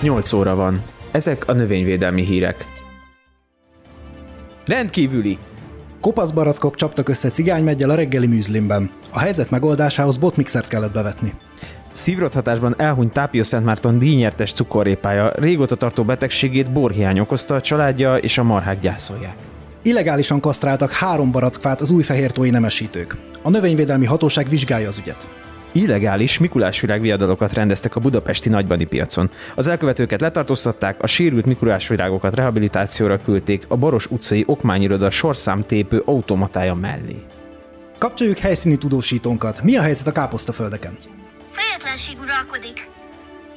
8 óra van. Ezek a növényvédelmi hírek. Rendkívüli! Kopasz barackok csaptak össze cigánymeggyel a reggeli műzlimben. A helyzet megoldásához botmixert kellett bevetni. Szívrothatásban elhunyt Tápia Szentmárton díjnyertes cukorrépája régóta tartó betegségét borhiány okozta a családja és a marhák gyászolják. Illegálisan kasztráltak három barackfát az új fehértói nemesítők. A növényvédelmi hatóság vizsgálja az ügyet. Illegális Mikulásvirág viadalokat rendeztek a budapesti nagybani piacon. Az elkövetőket letartóztatták, a sérült Mikulásvirágokat rehabilitációra küldték a Baros utcai okmányiroda sorszámtépő automatája mellé. Kapcsoljuk helyszíni tudósítónkat. Mi a helyzet a káposztaföldeken? Fejetlenség uralkodik.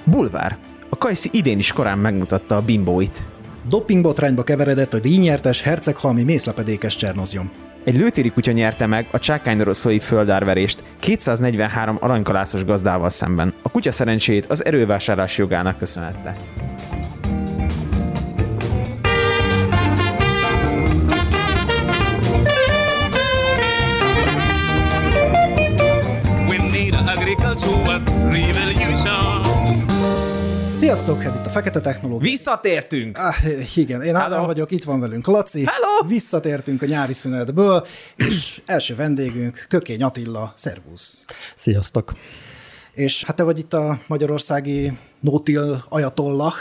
Bulvár. A Kajszi idén is korán megmutatta a bimbóit. Dopingbotrányba keveredett a díjnyertes herceghalmi mészlepedékes csernozjom. Egy lőtéri kutya nyerte meg a csákánydoroszlói földárverést 243 aranykalászos gazdával szemben. A kutya szerencséjét az erővásárlás jogának köszönhette. Agricultural revolution. Sziasztok, ez itt a Fekete Technológia. Visszatértünk! Ah, igen, én Ádám Hello. vagyok, itt van velünk Laci. Hello. Visszatértünk a nyári szünetből, és első vendégünk Kökény Attila, szervusz. Sziasztok! És hát te vagy itt a magyarországi Nótil Ajatollah.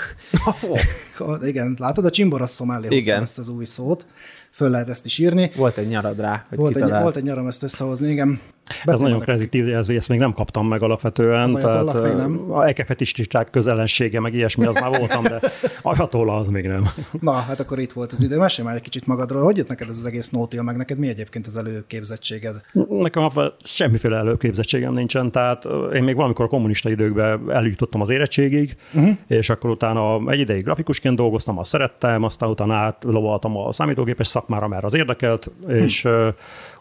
Oh. igen, látod, a csimborasszó mellé Igen. ezt az új szót. Föl lehet ezt is írni. Volt egy nyarad rá, hogy Volt egy, volt egy nyaram ezt összehozni, igen. Ez Beszélj nagyon már kreatív jelző, ezt még nem kaptam meg alapvetően. Az tehát, még nem? A ekefetisták közellensége, meg ilyesmi, az már voltam, de ajatolla az még nem. Na, hát akkor itt volt az idő. Mesélj már egy kicsit magadról. Hogy jött neked ez az egész Nótil, meg neked mi egyébként az előképzettséged? Nekem semmiféle előképzettségem nincsen, tehát én még valamikor a kommunista időkben eljutottam az érettségig, uh-huh. és akkor utána egy ideig grafikusként dolgoztam, azt szerettem, aztán utána átlovaltam a számítógépes szakmára, mert az érdekelt, és ö,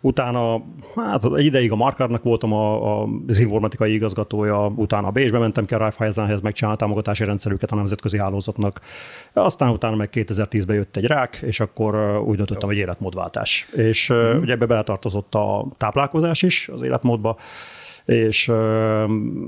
utána hát egy ideig a Markarnak voltam a, a, az informatikai igazgatója, utána a Bécsbe mentem ki a Raiffeisenhez, megcsinálni a támogatási rendszerüket a nemzetközi hálózatnak. Aztán utána meg 2010-ben jött egy rák, és akkor úgy döntöttem, hogy életmódváltás. És uh-huh. ugye ebbe beletartozott a táplálkozás is az életmódba, és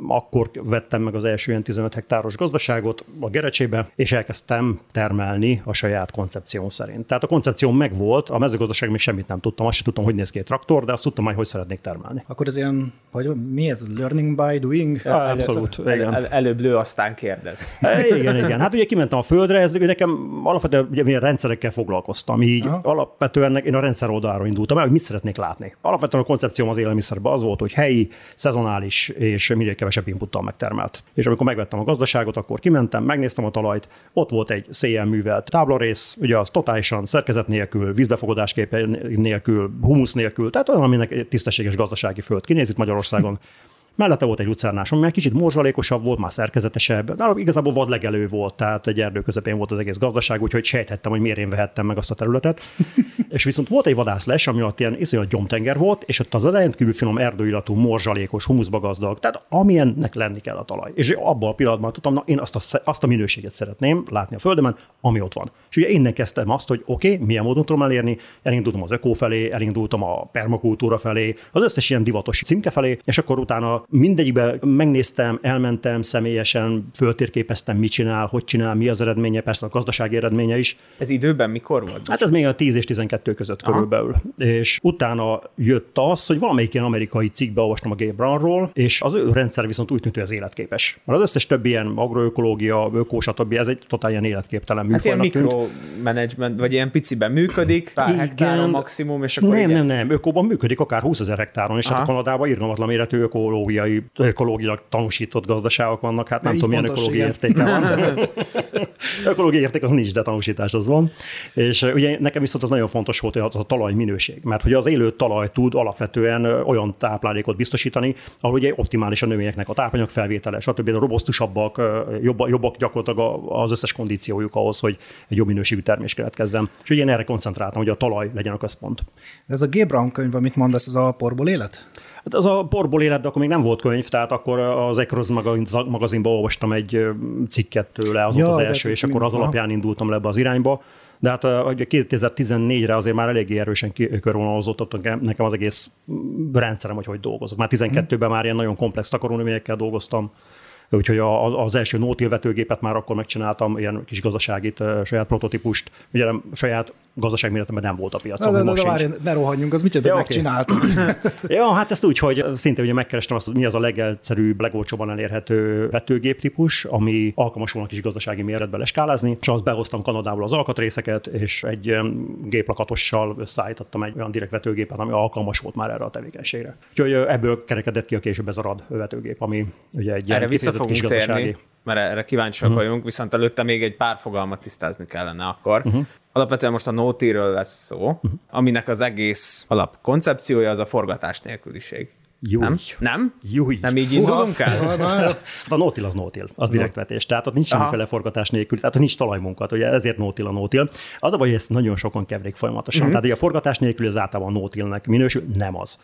akkor vettem meg az első ilyen 15 hektáros gazdaságot a Gerecsébe, és elkezdtem termelni a saját koncepcióm szerint. Tehát a koncepcióm megvolt, a mezőgazdaság még semmit nem tudtam, azt sem tudtam, hogy néz ki egy traktor, de azt tudtam majd, hogy szeretnék termelni. Akkor ez ilyen, hogy mi ez? Learning by doing? Ja, abszolút, El, igen. el, előbb lő, aztán kérdez. Igen, igen. Hát ugye kimentem a földre, ez nekem alapvetően ugye milyen rendszerekkel foglalkoztam. Így Aha. alapvetően én a rendszer oldalról indultam el, hogy mit szeretnék látni. Alapvetően a koncepcióm az élelmiszerben az volt, hogy helyi, szezonális és minél kevesebb inputtal megtermelt. És amikor megvettem a gazdaságot, akkor kimentem, megnéztem a talajt, ott volt egy széjjel művelt táblarész, ugye az totálisan szerkezet nélkül, vízbefogadás nélkül, humusz nélkül, tehát olyan, aminek tisztességes gazdasági föld kinéz itt Magyarországon. Mellette volt egy lucernásom, ami már kicsit morzsalékosabb volt, már szerkezetesebb, de igazából vadlegelő volt, tehát egy erdő közepén volt az egész gazdaság, úgyhogy sejthettem, hogy miért én vehettem meg azt a területet. és viszont volt egy vadászles, ami ott ilyen iszonyat gyomtenger volt, és ott az rendkívül finom erdőillatú, morzsalékos, humuszba gazdag, tehát amilyennek lenni kell a talaj. És abban a pillanatban tudtam, na én azt a, azt a minőséget szeretném látni a földemen, ami ott van. És ugye innen kezdtem azt, hogy oké, okay, milyen módon tudom elérni, elindultam az ökó felé, elindultam a permakultúra felé, az összes ilyen divatos címke felé, és akkor utána mindegyikben megnéztem, elmentem személyesen, föltérképeztem, mit csinál, hogy csinál, mi az eredménye, persze a gazdasági eredménye is. Ez időben mikor volt? Hát ez még a 10 és 12 között Aha. körülbelül. És utána jött az, hogy valamelyik ilyen amerikai cikkbe olvastam a Gabe Brownról, és az ő rendszer viszont úgy tűnt, hogy az életképes. Mert az összes többi ilyen agroökológia, ökó, stb. ez egy totál ilyen életképtelen Hát ilyen műfajnak mikromanagement, vagy ilyen piciben működik, pár Igen. hektáron maximum, és akkor Nem, igen. nem, nem, ökóban működik akár 20 ezer hektáron, és hát Aha. a Kanadában irgalmatlan méretű ökológiai, ökológiailag tanúsított gazdaságok vannak, hát nem Így tudom, milyen ökológiai igen. értéke van. ökológiai érték az nincs, de tanúsítás az van. És ugye nekem viszont az nagyon fontos volt, hogy az a talaj minőség, mert hogy az élő talaj tud alapvetően olyan táplálékot biztosítani, ahol ugye optimális a növényeknek a tápanyag felvétele, stb. A robosztusabbak, jobbak, jobbak gyakorlatilag az összes kondíciójuk ahhoz, hogy egy jobb minőségű termés keletkezzen. És ugye én erre koncentráltam, hogy a talaj legyen a központ. Ez a G. Brown könyv, amit mondasz, ez a porból élet? Hát az a porból élet, de akkor még nem volt könyv, tehát akkor az Ecros magazin- magazinban olvastam egy cikket tőle, az Ja, volt az első, és akkor az mind- aha. alapján indultam le ebbe az irányba. De hát ö, ugye 2014-re azért már eléggé erősen körvonalazódott nekem nekem az egész rendszerem, hogy hogy dolgozok. Már 12-ben már ilyen nagyon komplex takarónövényekkel dolgoztam, Úgyhogy a, az első nótil vetőgépet már akkor megcsináltam, ilyen kis gazdaságit, saját prototípust. Ugye nem, saját gazdaságméretemben nem volt a piacon. De, de, de, várj, ne rohanjunk, az mit jelent, ja, megcsináltam? Okay. ja, hát ezt úgy, hogy szintén ugye megkerestem azt, hogy mi az a legegyszerűbb, legolcsóban elérhető vetőgép típus, ami alkalmas volna kis gazdasági méretbe leskálázni, és azt behoztam Kanadából az alkatrészeket, és egy géplakatossal összeállítottam egy olyan direkt vetőgépet, ami alkalmas volt már erre a tevékenységre. Úgyhogy ebből kerekedett ki a később ez a RAD vetőgép, ami ugye egy erre vissza fogunk térni, mert erre kíváncsiak uh-huh. vagyunk, viszont előtte még egy pár fogalmat tisztázni kellene akkor. Uh-huh. Alapvetően most a Nótiről lesz szó, uh-huh. aminek az egész alap koncepciója az a forgatás nélküliség. Júj. Nem? Nem? Júj. Nem így indulunk el? Hát a nótil az nótil, az direkt vetés. Tehát ott nincs semmiféle forgatás nélkül, tehát ott nincs talajmunka, ugye ezért nótil a nótil. Az a baj, hogy ezt nagyon sokan keverik folyamatosan. Uh-huh. Tehát a forgatás nélkül az általában nótilnek minősül, nem az.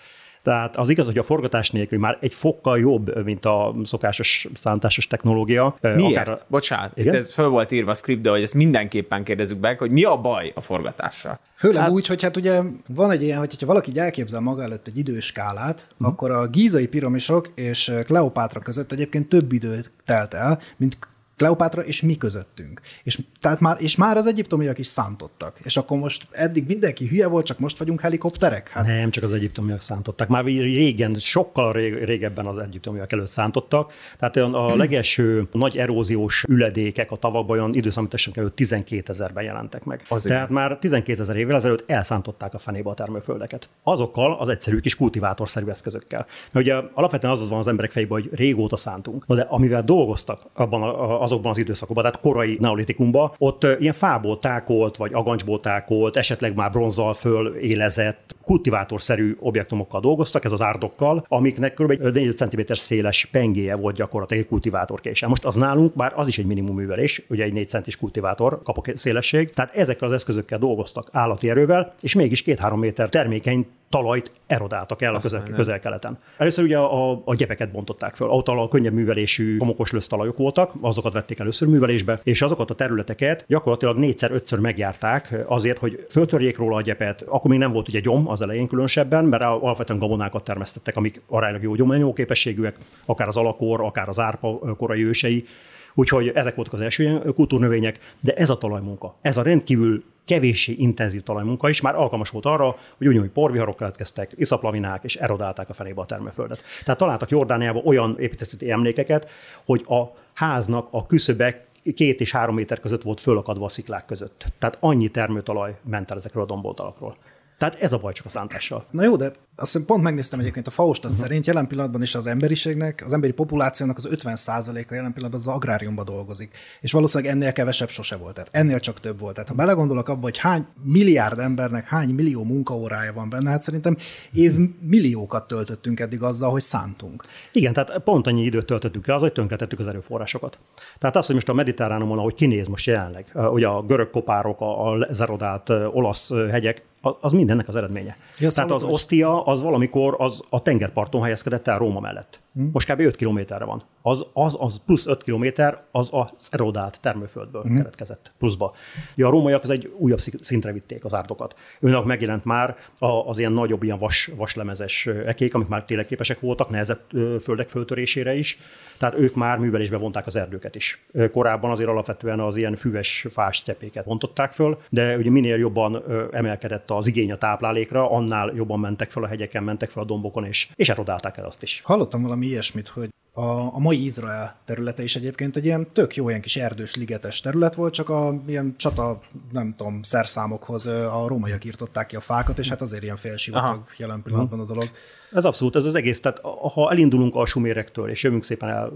Tehát az igaz, hogy a forgatás nélkül már egy fokkal jobb, mint a szokásos szántásos technológia. Miért? Akár... Bocsánat, Igen? itt ez föl volt írva a scriptbe, hogy ezt mindenképpen kérdezzük meg, hogy mi a baj a forgatással. Főleg hát... úgy, hogy hát ugye van egy ilyen, hogyha valaki így elképzel maga előtt egy időskálát, uh-huh. akkor a gízai piramisok és Kleopátra között egyébként több időt telt el, mint Kleopátra és mi közöttünk. És, tehát már, és már az egyiptomiak is szántottak. És akkor most eddig mindenki hülye volt, csak most vagyunk helikopterek? Hát... Nem, csak az egyiptomiak szántottak. Már régen, sokkal régebben az egyiptomiak előtt szántottak. Tehát a legelső nagy eróziós üledékek a tavakban olyan időszámításunk előtt 12 ezerben jelentek meg. Azért. Tehát már 12 ezer évvel ezelőtt elszántották a fenébe a termőföldeket. Azokkal az egyszerű kis kultivátorszerű eszközökkel. Mert ugye alapvetően az, az van az emberek fejében, hogy régóta szántunk. De amivel dolgoztak abban azokban az időszakokban, tehát korai neolitikumban, ott ilyen fából tákolt, vagy agancsból tákolt, esetleg már bronzal fölélezett, kultivátorszerű objektumokkal dolgoztak, ez az árdokkal, amiknek kb. 4 cm széles pengéje volt gyakorlatilag egy kultivátorkéssel. Most az nálunk már az is egy minimum művelés, ugye egy 4 centis kultivátor kapok szélesség, tehát ezekkel az eszközökkel dolgoztak állati erővel, és mégis két-három méter termékeny talajt erodáltak el a közel, közel-keleten. Először ugye a, a gyepeket bontották föl, ahol a könnyebb művelésű homokos talajok voltak, azokat vették először művelésbe, és azokat a területeket gyakorlatilag négyszer-ötször megjárták azért, hogy föltörjék róla a gyepet. Akkor még nem volt ugye gyom az elején különösebben, mert alapvetően gabonákat termesztettek, amik aránylag jó gyomanyagó képességűek, akár az alakor, akár az árpa korai ősei. Úgyhogy ezek voltak az első kultúrnövények, de ez a talajmunka, ez a rendkívül kevéssé intenzív talajmunka is már alkalmas volt arra, hogy úgy, hogy porviharok keletkeztek, iszaplavinák, és erodálták a fenébe a termőföldet. Tehát találtak Jordániában olyan építészeti emlékeket, hogy a háznak a küszöbek két és három méter között volt fölakadva a sziklák között. Tehát annyi termőtalaj ment el ezekről a domboltalakról. Tehát ez a baj csak a szántással. Na jó, de azt hiszem pont megnéztem egyébként a Faustat uh-huh. szerint jelen pillanatban is az emberiségnek, az emberi populációnak az 50%-a jelen pillanatban az agráriumban dolgozik. És valószínűleg ennél kevesebb sose volt. Tehát ennél csak több volt. Tehát ha belegondolok abba, hogy hány milliárd embernek hány millió munkaórája van benne, hát szerintem év milliókat töltöttünk eddig azzal, hogy szántunk. Igen, tehát pont annyi időt töltöttük el, az, hogy tönkretettük az erőforrásokat. Tehát az, hogy most a mediterránumon, ahogy kinéz most jelenleg, ugye a görög kopárok, a zerodált olasz hegyek, az mindennek az eredménye. Ja, Tehát az Ostia az valamikor az a tengerparton helyezkedett el Róma mellett. Hmm. Most kb. 5 kilométerre van. Az, az, az plusz 5 kilométer, az az erodált termőföldből hmm. keretkezett pluszba. Ja, a rómaiak az egy újabb szintre vitték az árdokat. Őnek megjelent már az ilyen nagyobb, ilyen vas, vaslemezes ekék, amik már tényleg képesek voltak nehezebb földek föltörésére is. Tehát ők már művelésbe vonták az erdőket is. Korábban azért alapvetően az ilyen füves fás cepéket bontották föl, de ugye minél jobban emelkedett az igény a táplálékra, annál jobban mentek fel a hegyeken, mentek fel a dombokon, és, és erodálták el azt is. Hallottam valami ilyesmit, hogy a, a mai Izrael területe is egyébként egy ilyen tök jó, ilyen kis erdős, ligetes terület volt, csak a ilyen csata, nem tudom, szerszámokhoz a rómaiak írtották ki a fákat, és hát azért ilyen félsivatag jelen pillanatban a dolog. Ez abszolút, ez az egész. Tehát ha elindulunk a sumérektől, és jövünk szépen el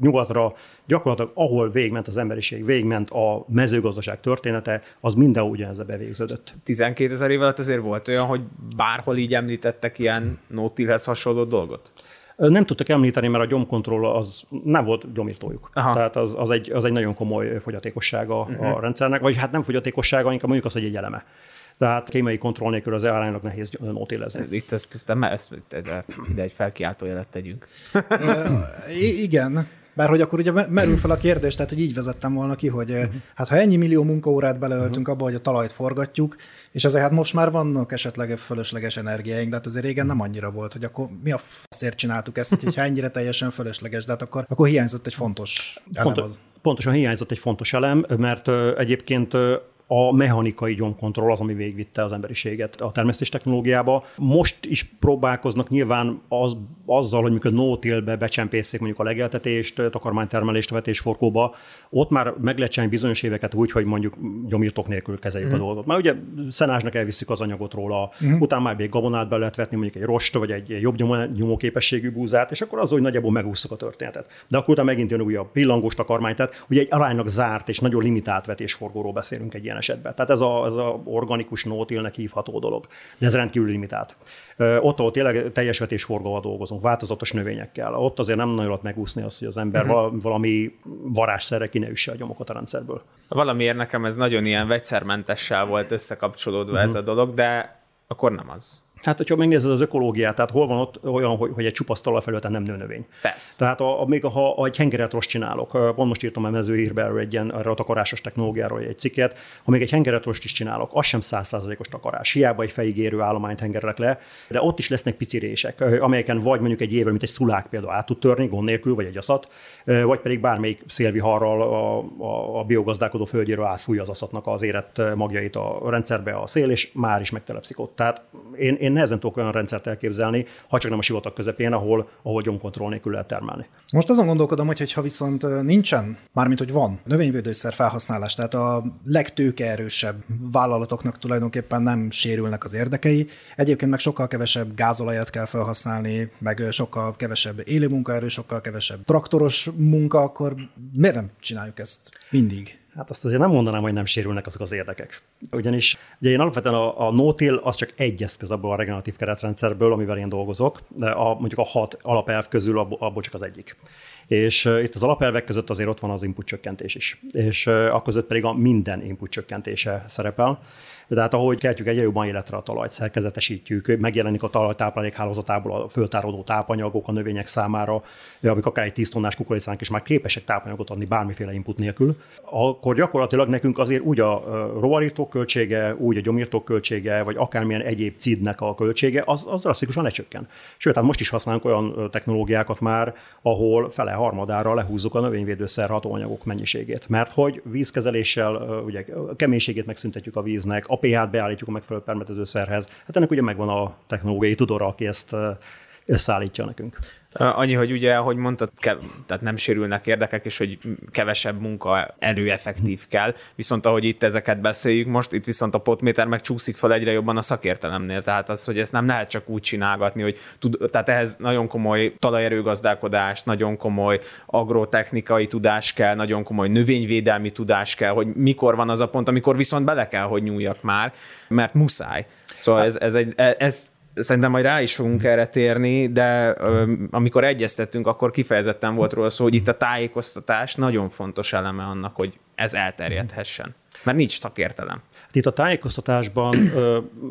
nyugatra, gyakorlatilag ahol végment az emberiség, végment a mezőgazdaság története, az mindenhol ugyanezzel bevégződött. 12 ezer év alatt azért volt olyan, hogy bárhol így említettek ilyen nótilhez hasonló dolgot? Nem tudtak említeni, mert a gyomkontroll az nem volt gyomírtójuk. Aha. Tehát az, az, egy, az egy nagyon komoly fogyatékossága uh-huh. a mhm. rendszernek, vagy hát nem fogyatékossága, inkább mondjuk az, hogy egy eleme. Tehát kémiai kontroll nélkül az aránylag nehéz notélezni. Itt ezt, ezt, ezt, ezt ide egy felkiáltó jelet tegyünk. igen, Bár hogy akkor ugye merül fel a kérdés, tehát hogy így vezettem volna ki, hogy uh-huh. hát ha ennyi millió munkaórát beleöltünk uh-huh. abba, hogy a talajt forgatjuk, és ezért hát most már vannak esetleg fölösleges energiáink, de hát azért régen nem annyira volt, hogy akkor mi a faszért csináltuk ezt, hogyha ennyire teljesen fölösleges, de hát akkor, akkor hiányzott egy fontos elem. Pont, pontosan hiányzott egy fontos elem, mert egyébként a mechanikai gyomkontroll az, ami végvitte az emberiséget a termesztés technológiába. Most is próbálkoznak nyilván az, azzal, hogy mikor no-tillbe becsempészék mondjuk a legeltetést, takarmánytermelést a vetésforkóba, ott már meg lehet csinálni bizonyos éveket úgy, hogy mondjuk gyomírtók nélkül kezeljük mm. a dolgot. Már ugye szenázsnak elviszik az anyagot róla, mm. utána már egy gabonát be lehet vetni, mondjuk egy rost, vagy egy jobb nyomóképességű búzát, és akkor az, hogy nagyjából megúszuk a történetet. De akkor utána megint jön újabb pillangós takarmány, tehát ugye egy aránylag zárt és nagyon limitált vetésforgóról beszélünk egy ilyen esetben. Tehát ez a, ez a organikus nótilnek hívható dolog, de ez rendkívül limitált. Ott, ahol tényleg teljes vetésforgóval dolgozunk, változatos növényekkel, ott azért nem nagyon lehet megúszni azt, hogy az ember uh-huh. valami varázsszerre ki ne üsse a gyomokat a rendszerből. Valamiért nekem ez nagyon ilyen vegyszermentessel volt összekapcsolódva uh-huh. ez a dolog, de akkor nem az. Hát, hogyha megnézed az ökológiát, tehát hol van ott olyan, hogy, hogy egy csupasz talajfelületen nem nő növény. Persze. Tehát a, a, még ha egy hengeret rossz csinálok, pont most írtam a mezőhírbe egy ilyen arra a takarásos technológiáról egy cikket, ha még egy hengeret rossz is csinálok, az sem százszázalékos takarás. Hiába egy fejigérő állományt hengerelek le, de ott is lesznek pici rések, amelyeken vagy mondjuk egy évvel, mint egy szulák például át tud törni, gond nélkül, vagy egy aszat, vagy pedig bármelyik szélviharral a, a, a biogazdálkodó földjéről átfújja az aszatnak az érett magjait a rendszerbe a szél, és már is megtelepszik ott. Tehát én, én nehezen tudok olyan rendszert elképzelni, ha csak nem a sivatag közepén, ahol, ahol gyomkontroll nélkül lehet termelni. Most azon gondolkodom, hogy ha viszont nincsen, mármint hogy van növényvédőszer felhasználás, tehát a legtőkeerősebb vállalatoknak tulajdonképpen nem sérülnek az érdekei, egyébként meg sokkal kevesebb gázolajat kell felhasználni, meg sokkal kevesebb élőmunkaerő, sokkal kevesebb traktoros munka, akkor miért nem csináljuk ezt mindig? Hát azt azért nem mondanám, hogy nem sérülnek azok az érdekek. Ugyanis ugye én alapvetően a, a no-till az csak egy eszköz abból a regeneratív keretrendszerből, amivel én dolgozok, de a, mondjuk a hat alapelv közül abból, abból csak az egyik. És itt az alapelvek között azért ott van az input csökkentés is. És között pedig a minden input csökkentése szerepel. De hát ahogy keltjük egyre jobban életre a talajt, szerkezetesítjük, megjelenik a talaj táplálékhálózatából a föltárodó tápanyagok a növények számára, amik akár egy 10 tonnás kukoricánk is már képesek tápanyagot adni bármiféle input nélkül, akkor gyakorlatilag nekünk azért úgy a rovarírtók költsége, úgy a gyomírtók költsége, vagy akármilyen egyéb cidnek a költsége, az, az drasztikusan lecsökken. Sőt, hát most is használunk olyan technológiákat már, ahol fele harmadára lehúzzuk a növényvédőszer hatóanyagok mennyiségét. Mert hogy vízkezeléssel ugye keménységét megszüntetjük a víznek, a pH-t beállítjuk a megfelelő permetezőszerhez. Hát ennek ugye megvan a technológiai tudora, aki ezt összeállítja nekünk. Annyi, hogy ugye, ahogy mondtad, kev- tehát nem sérülnek érdekek, és hogy kevesebb munka erőeffektív kell, viszont ahogy itt ezeket beszéljük most, itt viszont a potméter meg csúszik fel egyre jobban a szakértelemnél, tehát az, hogy ezt nem lehet csak úgy csinálgatni, hogy tud, tehát ehhez nagyon komoly talajerőgazdálkodás, nagyon komoly agrotechnikai tudás kell, nagyon komoly növényvédelmi tudás kell, hogy mikor van az a pont, amikor viszont bele kell, hogy nyúljak már, mert muszáj. Szóval ez, ez, egy, ez szerintem majd rá is fogunk erre térni, de amikor egyeztettünk, akkor kifejezetten volt róla szó, hogy itt a tájékoztatás nagyon fontos eleme annak, hogy ez elterjedhessen. Mert nincs szakértelem. Hát itt a tájékoztatásban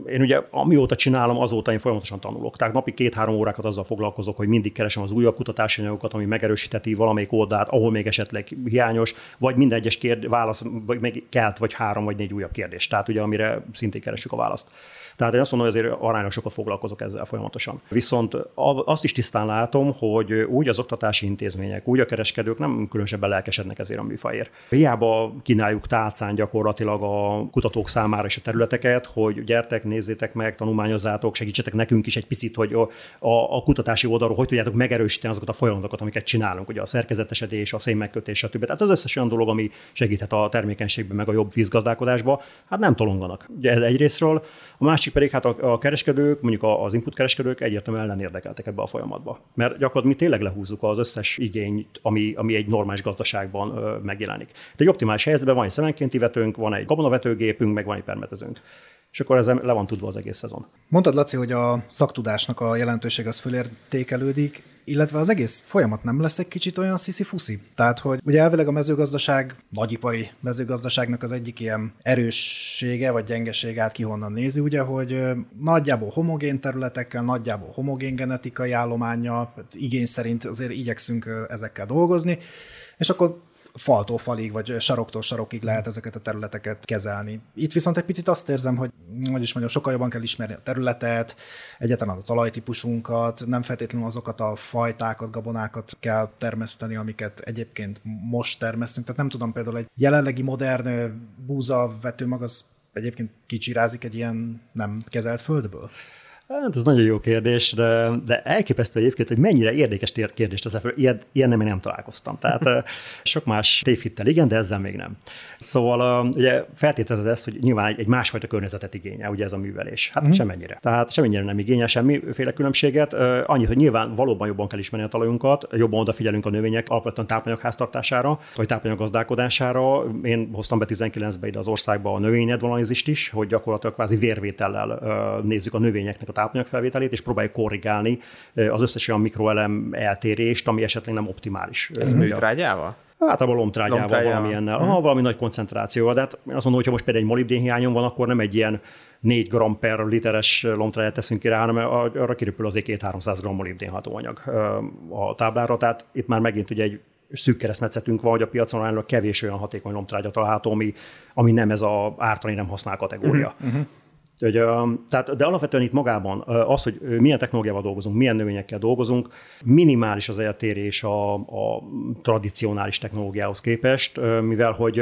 én ugye amióta csinálom, azóta én folyamatosan tanulok. Tehát napi két-három órákat azzal foglalkozok, hogy mindig keresem az újabb kutatási anyagokat, ami megerősíteti valamelyik oldalt, ahol még esetleg hiányos, vagy minden egyes kérd, válasz, vagy még kelt, vagy három, vagy négy újabb kérdés. Tehát ugye, amire szintén keresünk a választ. Tehát én azt mondom, hogy azért aránylag sokat foglalkozok ezzel folyamatosan. Viszont azt is tisztán látom, hogy úgy az oktatási intézmények, úgy a kereskedők nem különösebben lelkesednek ezért a műfajért. Hiába kínáljuk tálcán gyakorlatilag a kutatók számára is a területeket, hogy gyertek, nézzétek meg, tanulmányozzátok, segítsetek nekünk is egy picit, hogy a, a, a kutatási oldalról hogy tudjátok megerősíteni azokat a folyamatokat, amiket csinálunk, ugye a szerkezetesedés, a szénmegkötés, stb. Tehát az összes olyan dolog, ami segíthet a termékenységben, meg a jobb vízgazdálkodásba, hát nem tolonganak. Ugye ez egyrésztről. A másik pedig hát a, a kereskedők, mondjuk az input kereskedők egyértelműen ellen érdekeltek ebbe a folyamatba. Mert gyakorlatilag mi tényleg lehúzzuk az összes igényt, ami, ami egy normális gazdaságban ö, megjelenik. De egy optimális helyzetben van egy szemenkénti vetőnk, van egy gabonavetőgépünk, meg van egy permetezőnk. És akkor ezzel le van tudva az egész szezon. Mondtad, Laci, hogy a szaktudásnak a jelentőség az fölértékelődik, illetve az egész folyamat nem lesz egy kicsit olyan sziszi-fuszi. Tehát, hogy ugye elvileg a mezőgazdaság, nagyipari mezőgazdaságnak az egyik ilyen erőssége vagy gyengesége, át ki nézi, ugye, hogy nagyjából homogén területekkel, nagyjából homogén genetikai állománya, igény szerint azért igyekszünk ezekkel dolgozni, és akkor faltól falig, vagy saroktól sarokig lehet ezeket a területeket kezelni. Itt viszont egy picit azt érzem, hogy, hogy is mondjam, sokkal jobban kell ismerni a területet, egyáltalán a talajtípusunkat, nem feltétlenül azokat a fajtákat, gabonákat kell termeszteni, amiket egyébként most termesztünk. Tehát nem tudom, például egy jelenlegi modern búza vetőmag az egyébként kicsirázik egy ilyen nem kezelt földből? Hát ez nagyon jó kérdés, de, de elképesztő egyébként, hogy mennyire érdekes kérdést teszem föl. Ilyen, ilyen nem, én nem találkoztam. Tehát sok más tévhittel igen, de ezzel még nem. Szóval ugye feltételezed ezt, hogy nyilván egy, másfajta környezetet igényel, ugye ez a művelés. Hát uh-huh. semmennyire. Tehát semmennyire nem igényel semmiféle különbséget. Annyit, hogy nyilván valóban jobban kell ismerni a talajunkat, jobban odafigyelünk a növények alapvetően tápanyagháztartására, vagy tápanyaggazdálkodására. Én hoztam be 19-be ide az országba a növényedvalanizist is, hogy gyakorlatilag kvázi vérvétellel nézzük a növényeknek a tápanyagfelvételét, és próbáljuk korrigálni az összes olyan mikroelem eltérést, ami esetleg nem optimális. Ez műtrágyával? Általában lomtrágyával, Lomtrágyával. valamilyennel. Aha, valami nagy koncentrációval. De hát azt mondom, hogy ha most például egy molibdén hiányom van, akkor nem egy ilyen 4 g per literes lomtrágyát teszünk ki rá, hanem arra kiröpül azért 2-300 g molibdén hatóanyag a táblára. Tehát itt már megint ugye egy szűk keresztmetszetünk van, hogy a piacon állítólag kevés olyan hatékony lomtrágya található, ami, ami nem ez a ártani nem használ kategória. Uh-huh. Hogy, tehát, de alapvetően itt magában az, hogy milyen technológiával dolgozunk, milyen növényekkel dolgozunk, minimális az eltérés a, a tradicionális technológiához képest, mivel hogy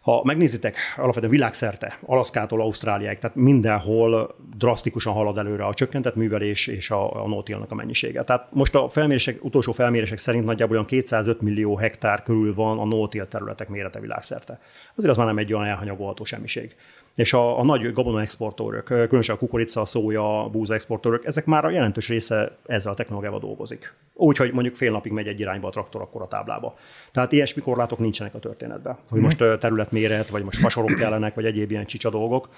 ha megnézitek alapvetően világszerte, Alaszkától Ausztráliáig, tehát mindenhol drasztikusan halad előre a csökkentett művelés és a, a nótilnak a mennyisége. Tehát most a felmérések, utolsó felmérések szerint nagyjából olyan 205 millió hektár körül van a nótil területek mérete világszerte. Azért az már nem egy olyan elhanyagolható semmiség. És a, a nagy gabona exportőrök, különösen a kukorica, a szója, a búza exportőrök, ezek már a jelentős része ezzel a technológiával dolgozik. Úgyhogy mondjuk fél napig megy egy irányba a traktor akkor a táblába. Tehát ilyesmi korlátok nincsenek a történetben. Hogy most ö, területméret, vagy most fasorok kellenek, vagy egyéb ilyen csicsa dolgok.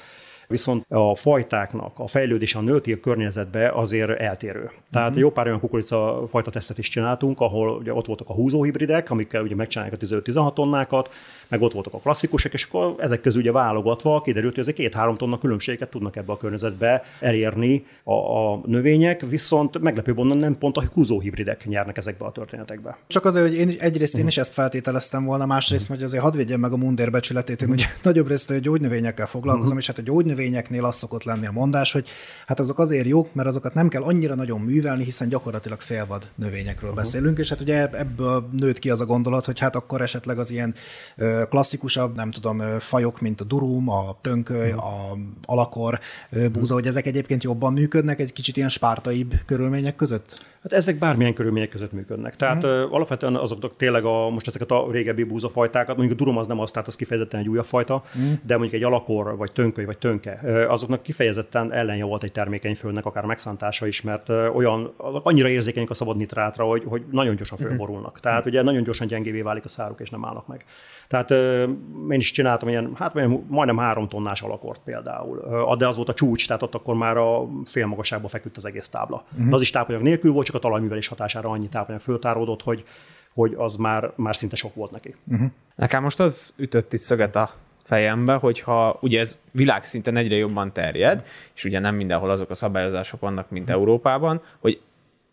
Viszont a fajtáknak a fejlődése a nőtél környezetbe azért eltérő. Tehát uh-huh. jó pár olyan kukorica fajta tesztet is csináltunk, ahol ugye ott voltak a húzóhibridek, amikkel ugye megcsinálják a 15-16 tonnákat, meg ott voltak a klasszikusok, és akkor ezek közül ugye válogatva kiderült, hogy ezek két-három tonna különbséget tudnak ebbe a környezetbe elérni a, a növények, viszont meglepő módon nem pont a húzóhibridek nyernek ezekbe a történetekbe. Csak azért, hogy én egyrészt én is ezt feltételeztem volna, másrészt, hogy azért hadd védjem meg a mundér becsületét, én ugye nagyobb részt a gyógynövényekkel foglalkozom, és hát a gyógynövényeknél az szokott lenni a mondás, hogy hát azok azért jók, mert azokat nem kell annyira nagyon művelni, hiszen gyakorlatilag félvad növényekről beszélünk, és hát ugye ebből nőtt ki az a gondolat, hogy hát akkor esetleg az ilyen klasszikusabb, nem tudom, fajok, mint a durum, a tönköly, a alakor búza, hogy ezek egyébként jobban működnek egy kicsit ilyen spártaibb körülmények között? Hát ezek bármilyen körülmények között működnek. Tehát uh-huh. alapvetően azok tényleg a, most ezeket a régebbi búzafajtákat, mondjuk a durum az nem az, tehát az kifejezetten egy újabb fajta, uh-huh. de mondjuk egy alakor, vagy tönköly, vagy tönke, azoknak kifejezetten ellenje volt egy termékeny földnek, akár megszántása is, mert olyan, annyira érzékenyek a szabad nitrátra, hogy, hogy nagyon gyorsan fölborulnak. Tehát ugye nagyon gyorsan gyengévé válik a száruk, és nem állnak meg. Tehát én is csináltam ilyen, hát majdnem három tonnás alakort például, de az volt a csúcs, tehát ott akkor már a félmagasságba feküdt az egész tábla. Uh-huh. De az is tápanyag nélkül volt, csak a talajművelés hatására annyi tápanyag föltáródott, hogy, hogy az már, már szinte sok volt neki. Uh-huh. Nekem most az ütött itt szöget a fejembe, hogyha ugye ez világszinten egyre jobban terjed, és ugye nem mindenhol azok a szabályozások vannak, mint Európában, hogy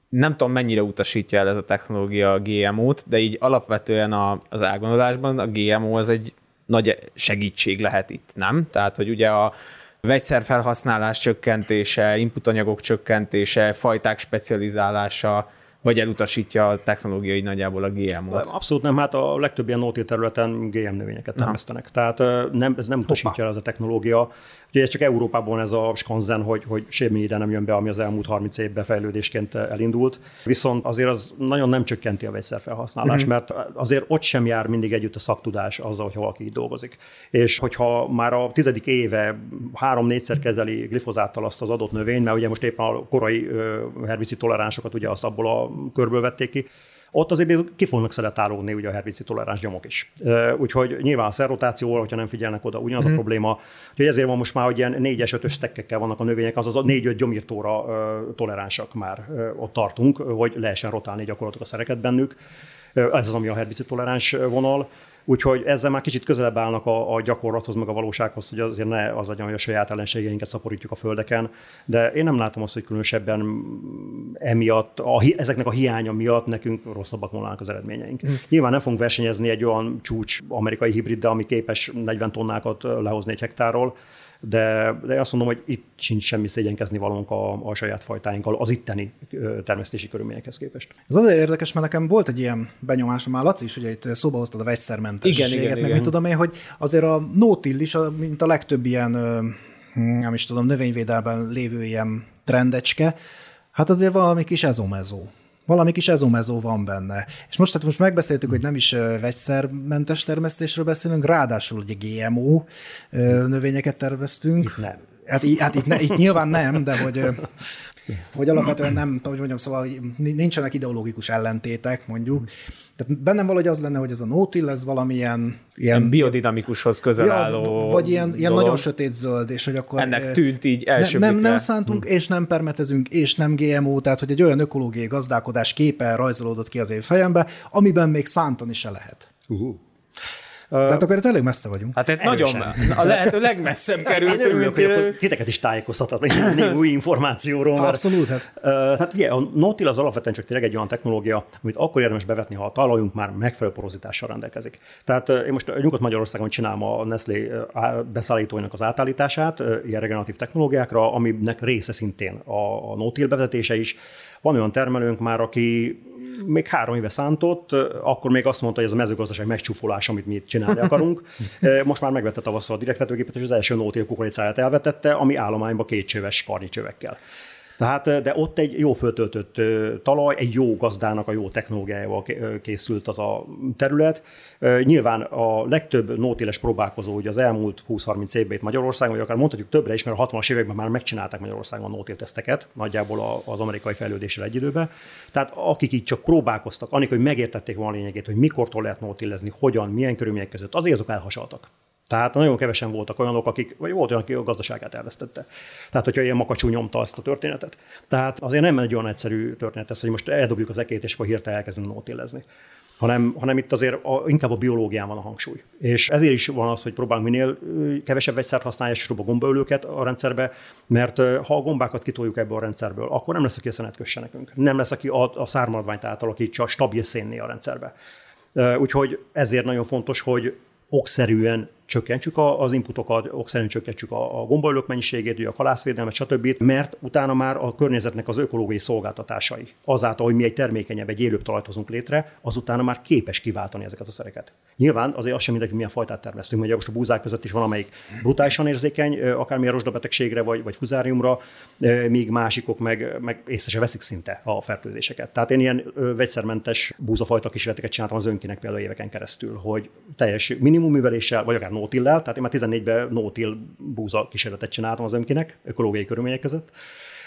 nem tudom, mennyire utasítja el ez a technológia a GMO-t, de így alapvetően a, az elgondolásban a GMO az egy nagy segítség lehet itt, nem? Tehát, hogy ugye a vegyszerfelhasználás csökkentése, inputanyagok csökkentése, fajták specializálása, vagy elutasítja a technológia így nagyjából a GMO-t. Abszolút nem, hát a legtöbb ilyen nóti területen GM növényeket termesztenek. Tehát nem, ez nem utasítja el ez a technológia. Ugye ez csak Európában ez a skanzen, hogy, hogy semmi ide nem jön be, ami az elmúlt 30 évben fejlődésként elindult. Viszont azért az nagyon nem csökkenti a vegyszerfelhasználást, Mhm. mert azért ott sem jár mindig együtt a szaktudás azzal, hogy valaki így dolgozik. És hogyha már a tizedik éve három-négyszer kezeli glifozáttal azt az adott növényt, mert ugye most éppen a korai herbicid toleránsokat ugye azt abból a körből vették ki, ott azért még ki fognak szeletáródni ugye a herbicid toleráns gyomok is. Úgyhogy nyilván a szerrotációval, hogyha nem figyelnek oda, ugyanaz Mhm. a probléma. Úgyhogy ezért van most már, hogy ilyen 4-es, 5-ös stekkekkel vannak a növények, azaz a 4-5 gyomírtóra toleránsak már ott tartunk, hogy lehessen rotálni gyakorlatilag a szereket bennük. Ez az, ami a herbicid toleráns vonal. Úgyhogy ezzel már kicsit közelebb állnak a, a gyakorlathoz, meg a valósághoz, hogy azért ne az legyen, hogy a saját ellenségeinket szaporítjuk a földeken. De én nem látom azt, hogy különösebben emiatt, a, ezeknek a hiánya miatt nekünk rosszabbak volnának az eredményeink. Mm. Nyilván nem fogunk versenyezni egy olyan csúcs amerikai hibriddel, ami képes 40 tonnákat lehozni egy hektárról, de, de azt mondom, hogy itt sincs semmi szégyenkezni valónk a, a saját fajtáinkkal, az itteni termesztési körülményekhez képest. Ez azért érdekes, mert nekem volt egy ilyen benyomásom, már Laci is, ugye itt szóba hoztad a vegyszermentességet, Igen, igen, meg igen. mit tudom én, hogy azért a no-till is, a- mint a legtöbb ilyen, nem is tudom, növényvédelben lévő ilyen trendecske, hát azért valami kis ezomezó. Valami kis ezomezó van benne. És most, hát most megbeszéltük, hogy nem is vegyszermentes termesztésről beszélünk, ráadásul ugye GMO növényeket terveztünk. nem. Hát, hát itt, ne, itt nyilván nem, de hogy, hogy alapvetően nem, hogy mondjam, szóval hogy nincsenek ideológikus ellentétek, mondjuk. Tehát bennem valahogy az lenne, hogy ez a no-till, ez valamilyen ilyen, Ilyen biodinamikushoz közel ja, álló vagy ilyen, ilyen dolog. nagyon sötét zöld, és hogy akkor... Ennek eh, tűnt így ne, első nem, blikre. nem szántunk, és nem permetezünk, és nem GMO, tehát hogy egy olyan ökológiai gazdálkodás képe rajzolódott ki az én fejembe, amiben még szántani se lehet. Uh-huh. Tehát akkor itt elég messze vagyunk. Hát egy nagyon, a lehető legmesszebb Én kerültünk. örülök, hogy akkor titeket is tájékoztathatok némi új információról. Mert, Abszolút, hát. Hát ugye a no-till az alapvetően csak tényleg egy olyan technológia, amit akkor érdemes bevetni, ha a talajunk már megfelelő porozitással rendelkezik. Tehát én most Nyugat-Magyarországon csinálom a Nestlé beszállítóinak az átállítását ilyen regeneratív technológiákra, aminek része szintén a, a no-till bevezetése is. Van olyan termelőnk már, aki még három éve szántott, akkor még azt mondta, hogy ez a mezőgazdaság megcsúfolás, amit mi itt csinálni akarunk. Most már megvette tavasszal a direktvetőgépet, és az első no-till kukoricáját elvetette, ami állományba két csöves karnicsövekkel. Tehát, de ott egy jó föltöltött talaj, egy jó gazdának a jó technológiájával készült az a terület. Nyilván a legtöbb nótéles próbálkozó ugye az elmúlt 20-30 évben itt Magyarországon, vagy akár mondhatjuk többre is, mert a 60-as években már megcsinálták Magyarországon a nótél teszteket, nagyjából az amerikai fejlődéssel egy időben. Tehát akik így csak próbálkoztak, annak, hogy megértették volna a lényegét, hogy mikortól lehet nótélezni, hogyan, milyen körülmények között, azért azok elhasaltak. Tehát nagyon kevesen voltak olyanok, akik, vagy volt olyan, aki a gazdaságát elvesztette. Tehát, hogyha ilyen makacsú nyomta ezt a történetet. Tehát azért nem egy olyan egyszerű történet ez, hogy most eldobjuk az ekét, és akkor hirtelen elkezdünk nótélezni. Hanem, hanem itt azért a, inkább a biológián van a hangsúly. És ezért is van az, hogy próbálunk minél kevesebb vegyszert használni, és a gombaölőket a rendszerbe, mert ha a gombákat kitoljuk ebből a rendszerből, akkor nem lesz, aki a szenet kösse nekünk. Nem lesz, aki a, a szármadványt átalakítsa stabil szénné a rendszerbe. Úgyhogy ezért nagyon fontos, hogy okszerűen csökkentsük az inputokat, okszerűen csökkentsük a, a gombaölők mennyiségét, a kalászvédelmet, stb., mert utána már a környezetnek az ökológiai szolgáltatásai, azáltal, hogy mi egy termékenyebb, egy élőbb talajt hozunk létre, azután már képes kiváltani ezeket a szereket. Nyilván azért az sem mindegy, milyen fajtát termesztünk, ugye most a búzák között is van, amelyik brutálisan érzékeny, akármilyen rozsdabetegségre vagy, vagy fuzáriumra, ö, míg másikok meg, meg észre se veszik szinte a fertőzéseket. Tehát én ilyen vegyszermentes búzafajta kísérleteket csináltam az önkinek például éveken keresztül, hogy teljes minimum műveléssel, vagy akár no-till-lel, tehát én már 14-ben no-till búza kísérletet csináltam az önkinek, ökológiai körülmények között,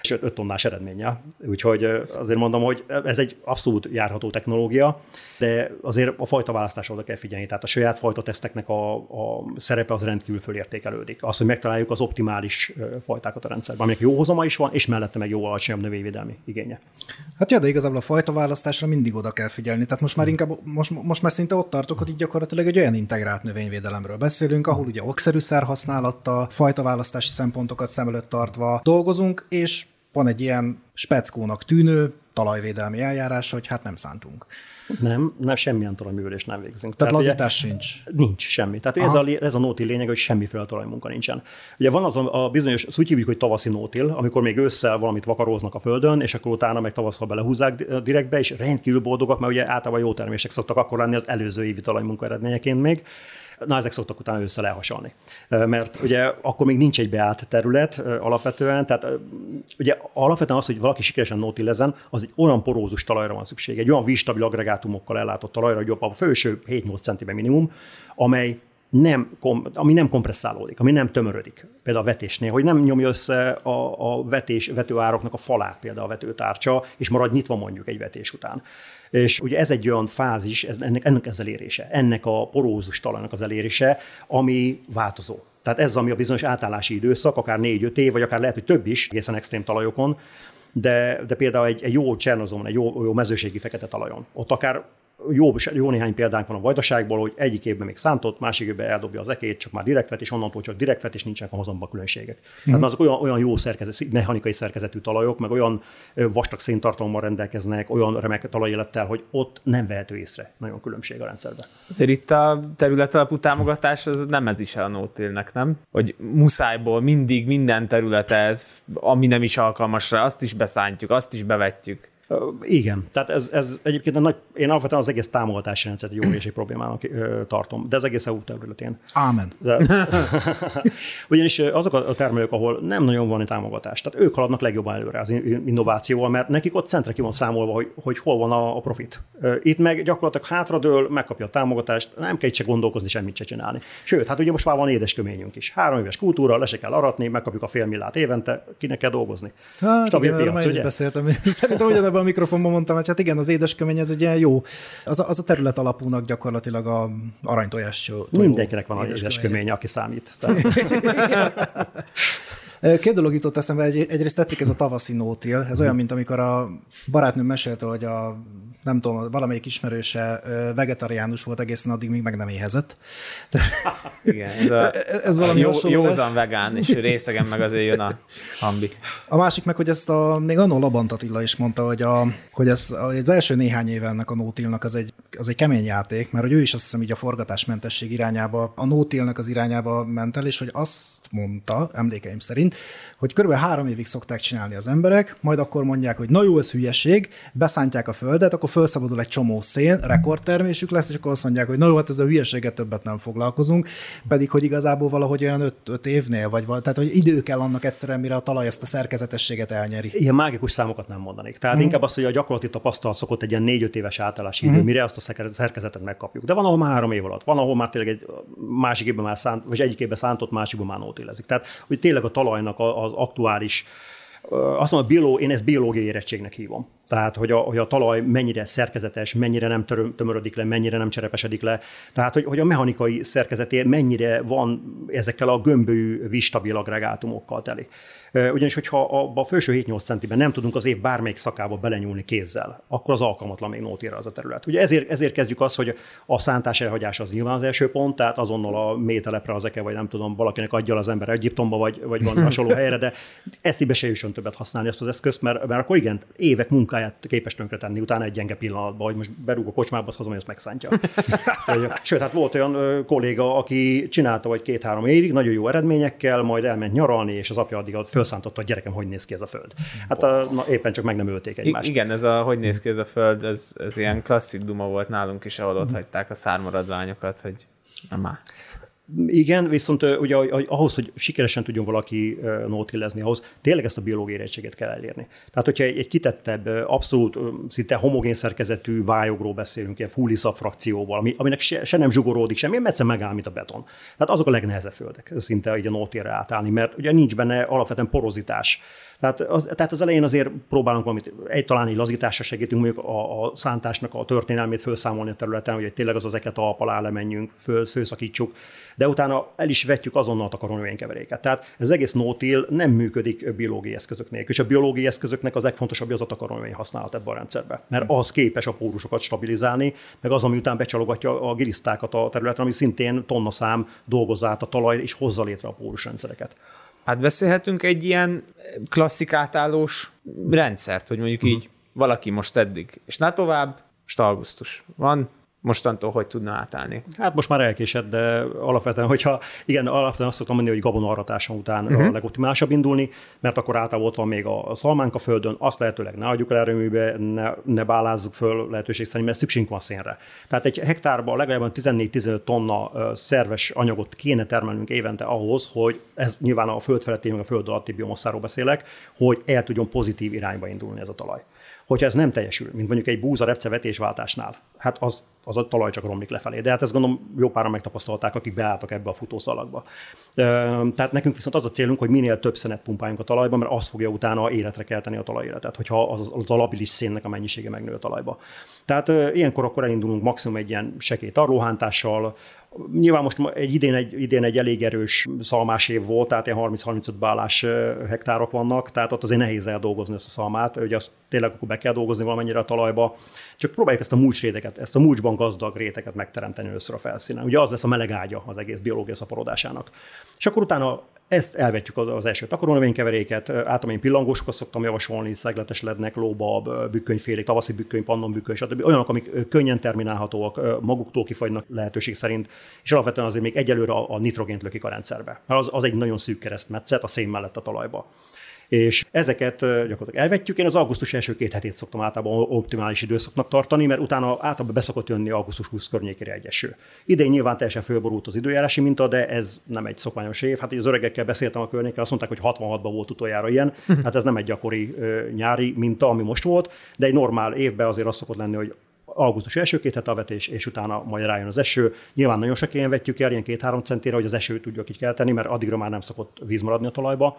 és 5 tonnás eredménnyel. Úgyhogy azért mondom, hogy ez egy abszolút járható technológia, de azért a fajta választásra oda kell figyelni. Tehát a saját fajta teszteknek a, a szerepe az rendkívül fölértékelődik. Az, hogy megtaláljuk az optimális fajtákat a rendszerben, aminek jó hozama is van, és mellette meg jó alacsonyabb növényvédelmi igénye. Hát ja, de igazából a fajta választásra mindig oda kell figyelni. Tehát most már inkább, most, most már szinte ott tartok, hogy így gyakorlatilag egy olyan integrált növényvédelemről beszélünk, ahol ugye okszerűszer használattal, fajta választási szempontokat szem előtt tartva dolgozunk, és van egy ilyen speckónak tűnő talajvédelmi eljárás, hogy hát nem szántunk. Nem, nem semmilyen talajművelést nem végzünk. Tehát ugye- lazítás sincs. Nincs semmi. Tehát ez a, ez a nótil lényeg, hogy semmiféle talajmunka nincsen. Ugye van az a, a bizonyos, azt úgy hívjuk, hogy tavaszi nótil, amikor még ősszel valamit vakaróznak a földön, és akkor utána meg tavasszal belehúzzák di- direktbe, és rendkívül boldogak, mert ugye általában jó termések szoktak akkor lenni az előző évi talajmunka eredményeként még. Na, ezek szoktak utána ősszel elhasalni. Ö, Mert ugye akkor még nincs egy beállt terület alapvetően, tehát ugye alapvetően az, hogy valaki sikeresen nótillezen, az egy olyan porózus talajra van szükség, egy olyan vízstabil agregátumokkal ellátott talajra, hogy jobb a felső 7-8 centiben minimum, amely nem, ami nem kompresszálódik, ami nem tömörödik, például a vetésnél, hogy nem nyomja össze a, a vetés, vetőároknak a falát például a vetőtárcsa, és marad nyitva mondjuk egy vetés után. És ugye ez egy olyan fázis, ez, ennek, ennek az elérése, ennek a porózus talajnak az elérése, ami változó. Tehát ez ami a bizonyos átállási időszak, akár négy-öt év, vagy akár lehet, hogy több is, egészen extrém talajokon, de, de például egy, egy jó csernozón, egy jó, jó mezőségi fekete talajon, ott akár jó, jó néhány példánk van a vajdaságból, hogy egyik évben még szántott, másik évben eldobja az ekét, csak már direkt és onnantól csak direkt és nincsenek a hozamba különbségek. Mm. Tehát azok olyan, olyan jó szerkezet, mechanikai szerkezetű talajok, meg olyan vastag széntartalommal rendelkeznek, olyan remek talajélettel, hogy ott nem vehető észre nagyon különbség a rendszerben. Azért itt a területalapú támogatás az nem ez is a nótélnek, nem? Hogy muszájból mindig minden területet, ami nem is alkalmas rá, azt is beszántjuk, azt is bevetjük. Igen, tehát ez, ez egyébként a nagy, én alapvetően az egész támogatási rendszert egy óriási problémának tartom, de ez egész EU területén. Ámen. De, ugyanis azok a termelők, ahol nem nagyon van támogatás, tehát ők haladnak legjobban előre az innovációval, mert nekik ott centre ki van számolva, hogy, hogy hol van a, a profit. Itt meg gyakorlatilag hátradől, megkapja a támogatást, nem kell se gondolkozni, semmit se csinálni. Sőt, hát ugye most már van édesköményünk is. Három éves kultúra, le se kell aratni, megkapjuk a fél millát évente, kinek kell dolgozni. Hát, Stabil igen, piac, ugye? beszéltem. Szerintem ugyanebben a mikrofonban mondtam, hogy hát igen, az édeskömény ez egy ilyen jó, az a, az a terület alapúnak gyakorlatilag a aranytojás. Mindenkinek van egy édeskömény, aki számít. Két dolog jutott eszembe, egy, egyrészt tetszik ez a tavaszi nótil, ez olyan, mint amikor a barátnőm mesélte, hogy a nem tudom, valamelyik ismerőse vegetariánus volt egészen addig, míg meg nem éhezett. Igen, ez, a, ez valami jó, józan vegán, és részegen meg azért jön a hambi. A másik meg, hogy ezt a, még annó Labant Attila is mondta, hogy, a, hogy ez, az első néhány éve ennek a Nótilnak az egy, az egy kemény játék, mert hogy ő is azt hiszem így a forgatásmentesség irányába, a Nótilnak az irányába ment el, és hogy azt mondta, emlékeim szerint, hogy körülbelül három évig szokták csinálni az emberek, majd akkor mondják, hogy na jó, ez hülyeség, beszántják a földet, akkor felszabadul egy csomó szén, rekordtermésük lesz, és akkor azt mondják, hogy na jó, hát ez a hülyeséget többet nem foglalkozunk, pedig hogy igazából valahogy olyan öt, öt évnél, vagy val, tehát hogy idő kell annak egyszerűen, mire a talaj ezt a szerkezetességet elnyeri. Ilyen mágikus számokat nem mondanék. Tehát mm. inkább az, hogy a gyakorlati tapasztalat szokott egy ilyen négy-öt éves átállási idő, mm. mire azt a szerkezetet megkapjuk. De van, ahol már három év alatt, van, ahol már tényleg egy másik évben már szánt, vagy egyik évben szántott, másikban már nótélezik. Tehát, hogy tényleg a talajnak az aktuális azt mondom, a bioló, én ezt biológiai érettségnek hívom. Tehát, hogy a, hogy a talaj mennyire szerkezetes, mennyire nem tömörödik le, mennyire nem cserepesedik le. Tehát, hogy, hogy a mechanikai szerkezeté mennyire van ezekkel a gömbölyű, vistabil agregátumokkal teli. Ugyanis, hogyha a, a felső 7-8 centiben nem tudunk az év bármelyik szakába belenyúlni kézzel, akkor az alkalmatlan még nótéra az a terület. Ugye ezért, ezért kezdjük azt, hogy a szántás elhagyás az nyilván az első pont, tehát azonnal a mételepre az eke, vagy nem tudom, valakinek adja az ember Egyiptomba, vagy, vagy van hasonló helyre, de ezt be se jusson többet használni azt az eszközt, mert, mert akkor igen, évek munkáját képes tenni utána egy gyenge pillanatban, hogy most berúg a kocsmába, az hazamegy, azt megszántja. Sőt, hát volt olyan kolléga, aki csinálta vagy két-három évig, nagyon jó eredményekkel, majd elment nyaralni, és az apja addig a felszántotta, hogy gyerekem, hogy néz ki ez a föld. Hát a, na, éppen csak meg nem ölték egymást. I- igen, ez a hogy néz ki ez a föld, ez, ez ilyen klasszik duma volt nálunk is, ahol ott mhm. hagyták a szármaradványokat, hogy na már. Igen, viszont ugye ahhoz, hogy sikeresen tudjon valaki nótillezni, ahhoz tényleg ezt a biológiai érettséget kell elérni. Tehát, hogyha egy, kitettebb, abszolút szinte homogén szerkezetű vályogról beszélünk, ilyen fulliszab frakcióval, ami, aminek se, se nem zsugoródik semmi, mert egyszer megáll, mint a beton. Tehát azok a legnehezebb földek szinte így a nótérre átállni, mert ugye nincs benne alapvetően porozitás tehát az, tehát az elején azért próbálunk valamit, egy talán egy lazításra segítünk mondjuk a, a szántásnak a történelmét felszámolni a területen, hogy tényleg az az eket alap alá lemenjünk, föl, főszakítsuk, de utána el is vetjük azonnal a takaronövénykeveréket. Tehát ez egész nótil nem működik biológiai eszközök nélkül, és a biológiai eszközöknek az legfontosabb az a takaronövény használat ebben a rendszerben, mert az képes a pórusokat stabilizálni, meg az, ami után becsalogatja a gilisztákat a területen, ami szintén tonna szám dolgozza át a talaj és hozza létre a pórusrendszereket. Hát beszélhetünk egy ilyen klasszikátállós rendszert, hogy mondjuk uh-huh. így valaki most eddig, és ne tovább, stalgusztus van, mostantól hogy tudna átállni? Hát most már elkésett, de alapvetően, hogyha igen, alapvetően azt szoktam mondani, hogy gabonaratása után uh-huh. a legoptimálisabb indulni, mert akkor általában ott van még a szalmánk a földön, azt lehetőleg ne adjuk el erőműbe, ne, ne bálázzuk föl lehetőség szerint, mert szükségünk van szénre. Tehát egy hektárban legalább 14-15 tonna szerves anyagot kéne termelnünk évente ahhoz, hogy ez nyilván a föld feletti, meg a föld alatti biomasszáról beszélek, hogy el tudjon pozitív irányba indulni ez a talaj hogyha ez nem teljesül, mint mondjuk egy búza repce vetésváltásnál, hát az Az a talaj csak romlik lefelé. De hát ezt gondolom jó páran megtapasztalták, akik beálltak ebbe a futószalagba. Tehát nekünk viszont az a célunk, hogy minél több szenet pumpáljunk a talajba, mert az fogja utána életre kelteni a talajéletet, hogyha az, az alabilis szénnek a mennyisége megnő a talajba. Tehát ilyenkor akkor elindulunk maximum egy ilyen sekély tarlóhántással, Nyilván most egy idén egy, idén egy elég erős szalmás év volt, tehát ilyen 30-35 bálás hektárok vannak, tehát ott azért nehéz eldolgozni ezt a szalmát, hogy azt tényleg akkor be kell dolgozni valamennyire a talajba. Csak próbáljuk ezt a mulcsréteget, ezt a mulcsban gazdag réteget megteremteni össze a felszínen. Ugye az lesz a meleg ágya az egész biológiai szaporodásának. És akkor utána ezt elvetjük az első takarónövénykeveréket, általában én pillangósokat szoktam javasolni, szegletes lednek, lóbab, bükkönyfélék, tavaszi bükköny, pannon bükköny, stb. Olyanok, amik könnyen terminálhatóak, maguktól kifagynak lehetőség szerint, és alapvetően azért még egyelőre a nitrogént lökik a rendszerbe. Az, az egy nagyon szűk keresztmetszet a szén mellett a talajba és ezeket gyakorlatilag elvetjük. Én az augusztus első két hetét szoktam általában optimális időszaknak tartani, mert utána általában beszokott jönni augusztus 20 környékére egy eső. Idén nyilván teljesen fölborult az időjárási minta, de ez nem egy szokványos év. Hát az öregekkel beszéltem a környéken, azt mondták, hogy 66-ban volt utoljára ilyen. Hát ez nem egy gyakori nyári minta, ami most volt, de egy normál évben azért az szokott lenni, hogy augusztus első két hete a vetés, és utána majd rájön az eső. Nyilván nagyon sekélyen vetjük el, ilyen két-három centére, hogy az esőt tudjuk így kelteni, mert addigra már nem szokott víz maradni a talajba.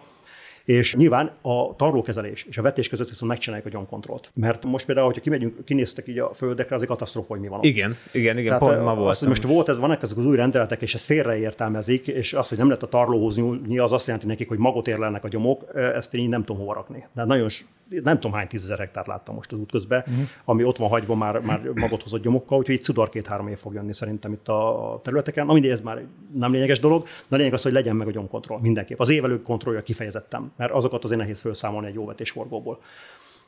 És nyilván a tarlókezelés és a vetés között viszont megcsináljuk a gyomkontrollt. Mert most például, hogyha kimegyünk, kinéztek így a földekre, az egy katasztrófa, hogy mi van ott. Igen, igen, igen, Tehát pont ma volt. Most volt, ez, vannak ezek az új rendeletek, és ezt félreértelmezik, és az, hogy nem lehet a tarlóhoz nyúlni, az azt jelenti nekik, hogy magot érlelnek a gyomok, ezt én nem tudom hova rakni. De nagyon, nem tudom hány tízezer hektárt láttam most az út közben, uh-huh. ami ott van hagyva már, már magot hozott gyomokkal, úgyhogy itt Cudar két-három év fog jönni szerintem itt a területeken. Ami ez már nem lényeges dolog, de lényeg az, hogy legyen meg a gyomkontroll mindenképp. Az évelők kontrollja kifejezettem, mert azokat azért nehéz felszámolni egy jó vetésforgóból.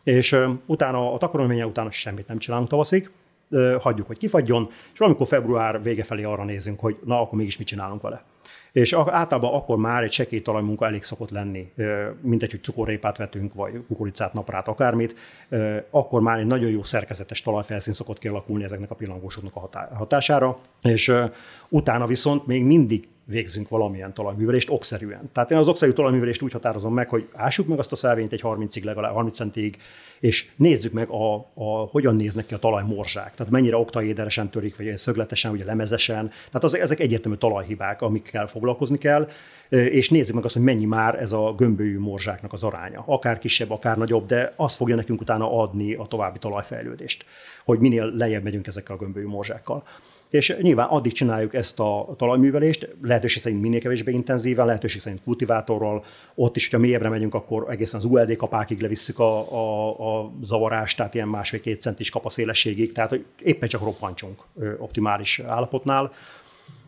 És ö, utána a takaróménye utána semmit nem csinálunk tavaszig, ö, hagyjuk, hogy kifagyjon, és valamikor február vége felé arra nézünk, hogy na, akkor mégis mit csinálunk vele. És általában akkor már egy sekély talajmunka elég szokott lenni, mint egy, hogy cukorrépát vetünk, vagy kukoricát, naprát, akármit, akkor már egy nagyon jó szerkezetes talajfelszín szokott kialakulni ezeknek a pillangósoknak a hatására, és utána viszont még mindig végzünk valamilyen talajművelést okszerűen. Tehát én az okszerű talajművelést úgy határozom meg, hogy ássuk meg azt a szelvényt egy 30-ig, legalább 30 centig, és nézzük meg, a, a, hogyan néznek ki a talajmorzsák. Tehát mennyire oktaéderesen törik, vagy szögletesen, vagy lemezesen. Tehát az, ezek egyértelmű talajhibák, amikkel foglalkozni kell, és nézzük meg azt, hogy mennyi már ez a gömbölyű morzsáknak az aránya. Akár kisebb, akár nagyobb, de az fogja nekünk utána adni a további talajfejlődést, hogy minél lejjebb megyünk ezekkel a gömbölyű morzsákkal. És nyilván addig csináljuk ezt a talajművelést, lehetőség szerint minél kevésbé intenzíven, lehetőség szerint kultivátorral. Ott is, hogyha mélyebbre megyünk, akkor egészen az ULD kapákig levisszük a, a, a zavarást, tehát ilyen másfél-két centis kapaszélességig, tehát hogy éppen csak roppancsunk optimális állapotnál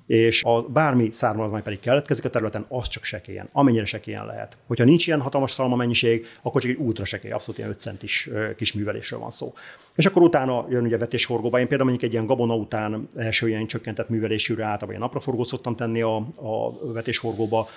és a bármi származmány pedig keletkezik a területen, az csak sekélyen, amennyire sekélyen lehet. Hogyha nincs ilyen hatalmas szalma mennyiség, akkor csak egy ultra sekély, abszolút ilyen 5 centis kis művelésről van szó. És akkor utána jön ugye vetéshorgóba. Én például mondjuk egy ilyen gabona után első ilyen csökkentett művelésűre általában ilyen napraforgót szoktam tenni a, a vetéshorgóba,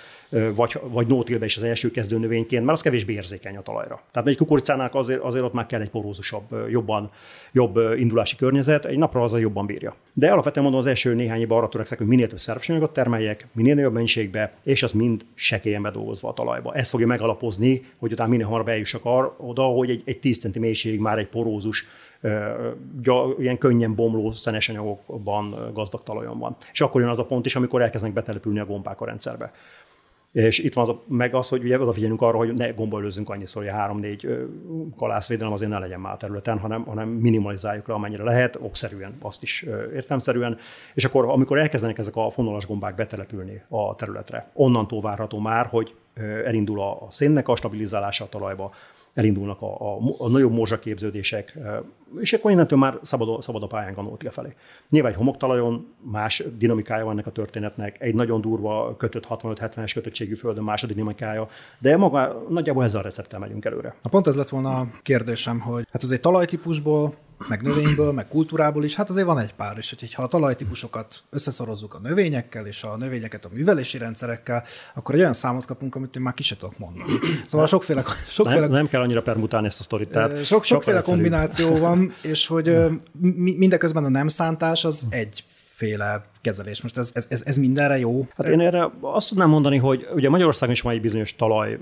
vagy, vagy nótilbe is az első kezdő növényként, mert az kevésbé érzékeny a talajra. Tehát egy kukoricánál azért, azért ott már kell egy porózusabb, jobban, jobb indulási környezet, egy napra az jobban bírja. De alapvetően mondom, az első néhány évben arra törekszek, hogy minél több szervesanyagot termeljek, minél nagyobb mennyiségbe, és az mind sekélyen bedolgozva a talajba. Ez fogja megalapozni, hogy utána minél hamarabb eljussak arra, oda, hogy egy, egy 10 cm mélységig már egy porózus ilyen könnyen bomló szenes anyagokban gazdag talajon van. És akkor jön az a pont is, amikor elkezdenek betelepülni a gombák a rendszerbe. És itt van az a, meg az, hogy ugye odafigyelünk arra, hogy ne gombolőzzünk annyiszor, hogy három-négy kalászvédelem azért ne legyen már területen, hanem, hanem minimalizáljuk le, amennyire lehet, okszerűen, azt is értelmszerűen. És akkor, amikor elkezdenek ezek a fonalas gombák betelepülni a területre, onnantól várható már, hogy elindul a szénnek a stabilizálása a talajba, elindulnak a, a, a nagyobb morzsaképződések, és akkor innentől már szabad, szabad a pályán ganoltia felé. Nyilván egy homoktalajon más dinamikája van ennek a történetnek, egy nagyon durva kötött 65-70-es kötöttségű földön más a dinamikája, de maga nagyjából ezzel a recepttel megyünk előre. Na pont ez lett volna a kérdésem, hogy hát ez egy talajtípusból meg növényből, meg kultúrából is, hát azért van egy pár, és hogyha a talajtípusokat összeszorozzuk a növényekkel, és a növényeket a művelési rendszerekkel, akkor egy olyan számot kapunk, amit én már ki tudok mondani. Szóval sokféle... sokféle nem, nem kell annyira permutálni ezt a sztorit. Tehát sok, sokféle kombináció van, és hogy mindeközben a nem szántás az egy féle kezelés. Most ez, ez, ez, ez mindenre jó? Hát én erre azt tudnám mondani, hogy ugye Magyarországon is van egy bizonyos talaj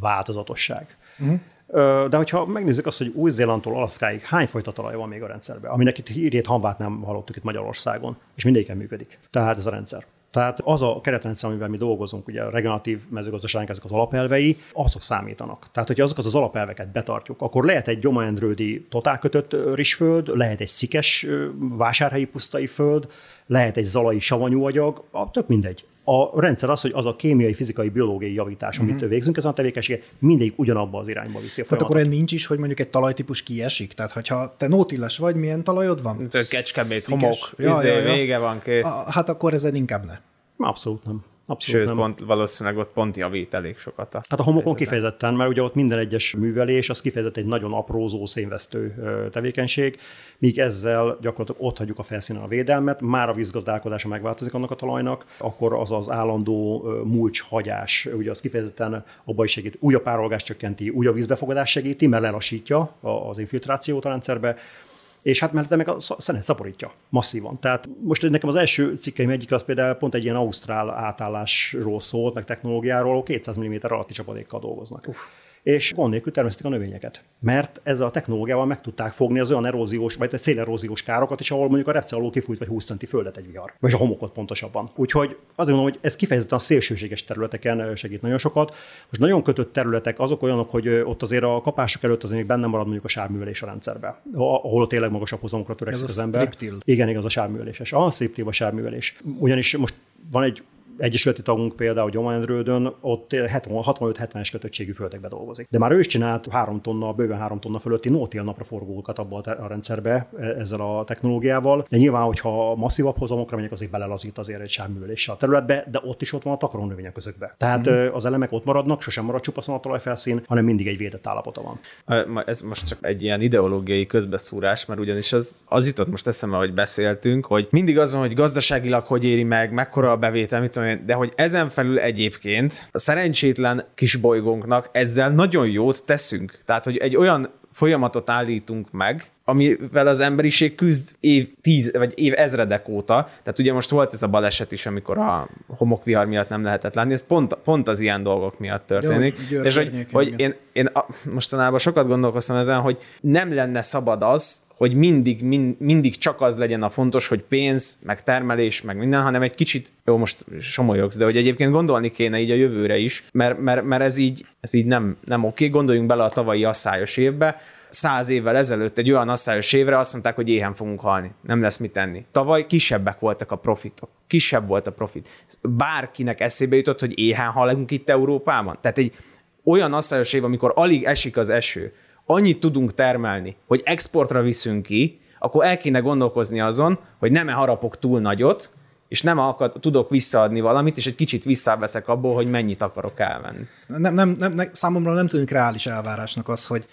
változatosság. Uh-huh Ö, De hogyha megnézzük azt, hogy Új-Zélandtól Alaszkáig hány fajta talaj van még a rendszerben, aminek itt hírét, hanvát nem hallottuk itt Magyarországon, és mindegyiken működik. Tehát ez a rendszer. Tehát az a keretrendszer, amivel mi dolgozunk, ugye a regeneratív mezőgazdaságnak ezek az alapelvei, azok számítanak. Tehát, hogyha azokat az alapelveket betartjuk, akkor lehet egy gyomaendrődi totálkötött rizsföld, lehet egy szikes vásárhelyi pusztai föld, lehet egy zalai savanyú agyag, tök mindegy. A rendszer az, hogy az a kémiai, fizikai, biológiai javítás, amit uh-huh. végzünk ezen a tevékenységet, mindig ugyanabba az irányba viszi a. Tehát akkor nincs is, hogy mondjuk egy talajtípus kiesik? Tehát, hogyha te nótilles vagy, milyen talajod van? Kecskemét, homok, Ja, izé, ja, ja. vége van, kész. A, hát akkor ezen inkább ne. Abszolút nem. Abszolút Sőt, nem. pont, valószínűleg ott pont javít elég sokat. A Hát a homokon kifejezetten, mert ugye ott minden egyes művelés, az kifejezetten egy nagyon aprózó, szénvesztő tevékenység, míg ezzel gyakorlatilag ott hagyjuk a felszínen a védelmet, már a vízgazdálkodása megváltozik annak a talajnak, akkor az az állandó mulcs hagyás, ugye az kifejezetten abban is segít, újabb párolgást csökkenti, újabb vízbefogadás segíti, mert lelassítja a- az infiltrációt a rendszerbe, és hát mellette meg a sz- szenet szaporítja masszívan. Tehát most nekem az első cikkeim egyik az például pont egy ilyen ausztrál átállásról szólt, meg technológiáról, 200 mm alatti csapadékkal dolgoznak. Uf. És gond nélkül termesztik a növényeket. Mert ezzel a technológiával meg tudták fogni az olyan eróziós, vagy széleróziós károkat is, ahol mondjuk a repce alól kifújt vagy 20 centi földet egy vihar. Vagy a homokot pontosabban. Úgyhogy azért mondom, hogy ez kifejezetten a szélsőséges területeken segít nagyon sokat. Most nagyon kötött területek azok olyanok, hogy ott azért a kapások előtt azért még benne marad mondjuk a sávművelés a rendszerbe, ahol tényleg magasabb hozamokra törekszik az ember. striptil. Igen, igaz, a sávműveléses. A striptil a sávművelés. Ugyanis most van egy egyesületi tagunk például Gyományrődön, ott 65-70-es kötöttségű földekbe dolgozik. De már ő is csinált három tonna, bőven három tonna fölötti no-till napra forgókat abba a, rendszerbe e- ezzel a technológiával. De nyilván, hogyha masszívabb hozamokra megyek, azért belelazít azért egy sávműveléssel a területbe, de ott is ott van a takarónövények közökbe. Tehát mm. az elemek ott maradnak, sosem marad csupaszon a talajfelszín, hanem mindig egy védett állapota van. Ez most csak egy ilyen ideológiai közbeszúrás, mert ugyanis az, az jutott most eszembe, hogy beszéltünk, hogy mindig azon, hogy gazdaságilag hogy éri meg, mekkora a bevétel, mit tudom én, de hogy ezen felül egyébként a szerencsétlen kis bolygónknak ezzel nagyon jót teszünk. Tehát, hogy egy olyan folyamatot állítunk meg, amivel az emberiség küzd év tíz, vagy év ezredek óta. Tehát ugye most volt ez a baleset is, amikor a homokvihar miatt nem lehetett látni, ez pont, pont az ilyen dolgok miatt történik. Győr és hogy, hogy én, én a, mostanában sokat gondolkoztam ezen, hogy nem lenne szabad az, hogy mindig, mind, mindig csak az legyen a fontos, hogy pénz, meg termelés, meg minden, hanem egy kicsit, jó, most somolyogsz, de hogy egyébként gondolni kéne így a jövőre is, mert, mert, mert ez így, ez így nem, nem oké. Gondoljunk bele a tavalyi asszályos évbe, száz évvel ezelőtt egy olyan asszályos évre azt mondták, hogy éhen fogunk halni, nem lesz mit tenni. Tavaly kisebbek voltak a profitok, kisebb volt a profit. Bárkinek eszébe jutott, hogy éhen halunk itt Európában. Tehát egy olyan asszályos év, amikor alig esik az eső, annyit tudunk termelni, hogy exportra viszünk ki, akkor el kéne gondolkozni azon, hogy nem-e harapok túl nagyot, és nem akar, tudok visszaadni valamit, és egy kicsit visszaveszek abból, hogy mennyit akarok elvenni. Nem, nem, nem, nem, számomra nem tűnik reális elvárásnak az, hogy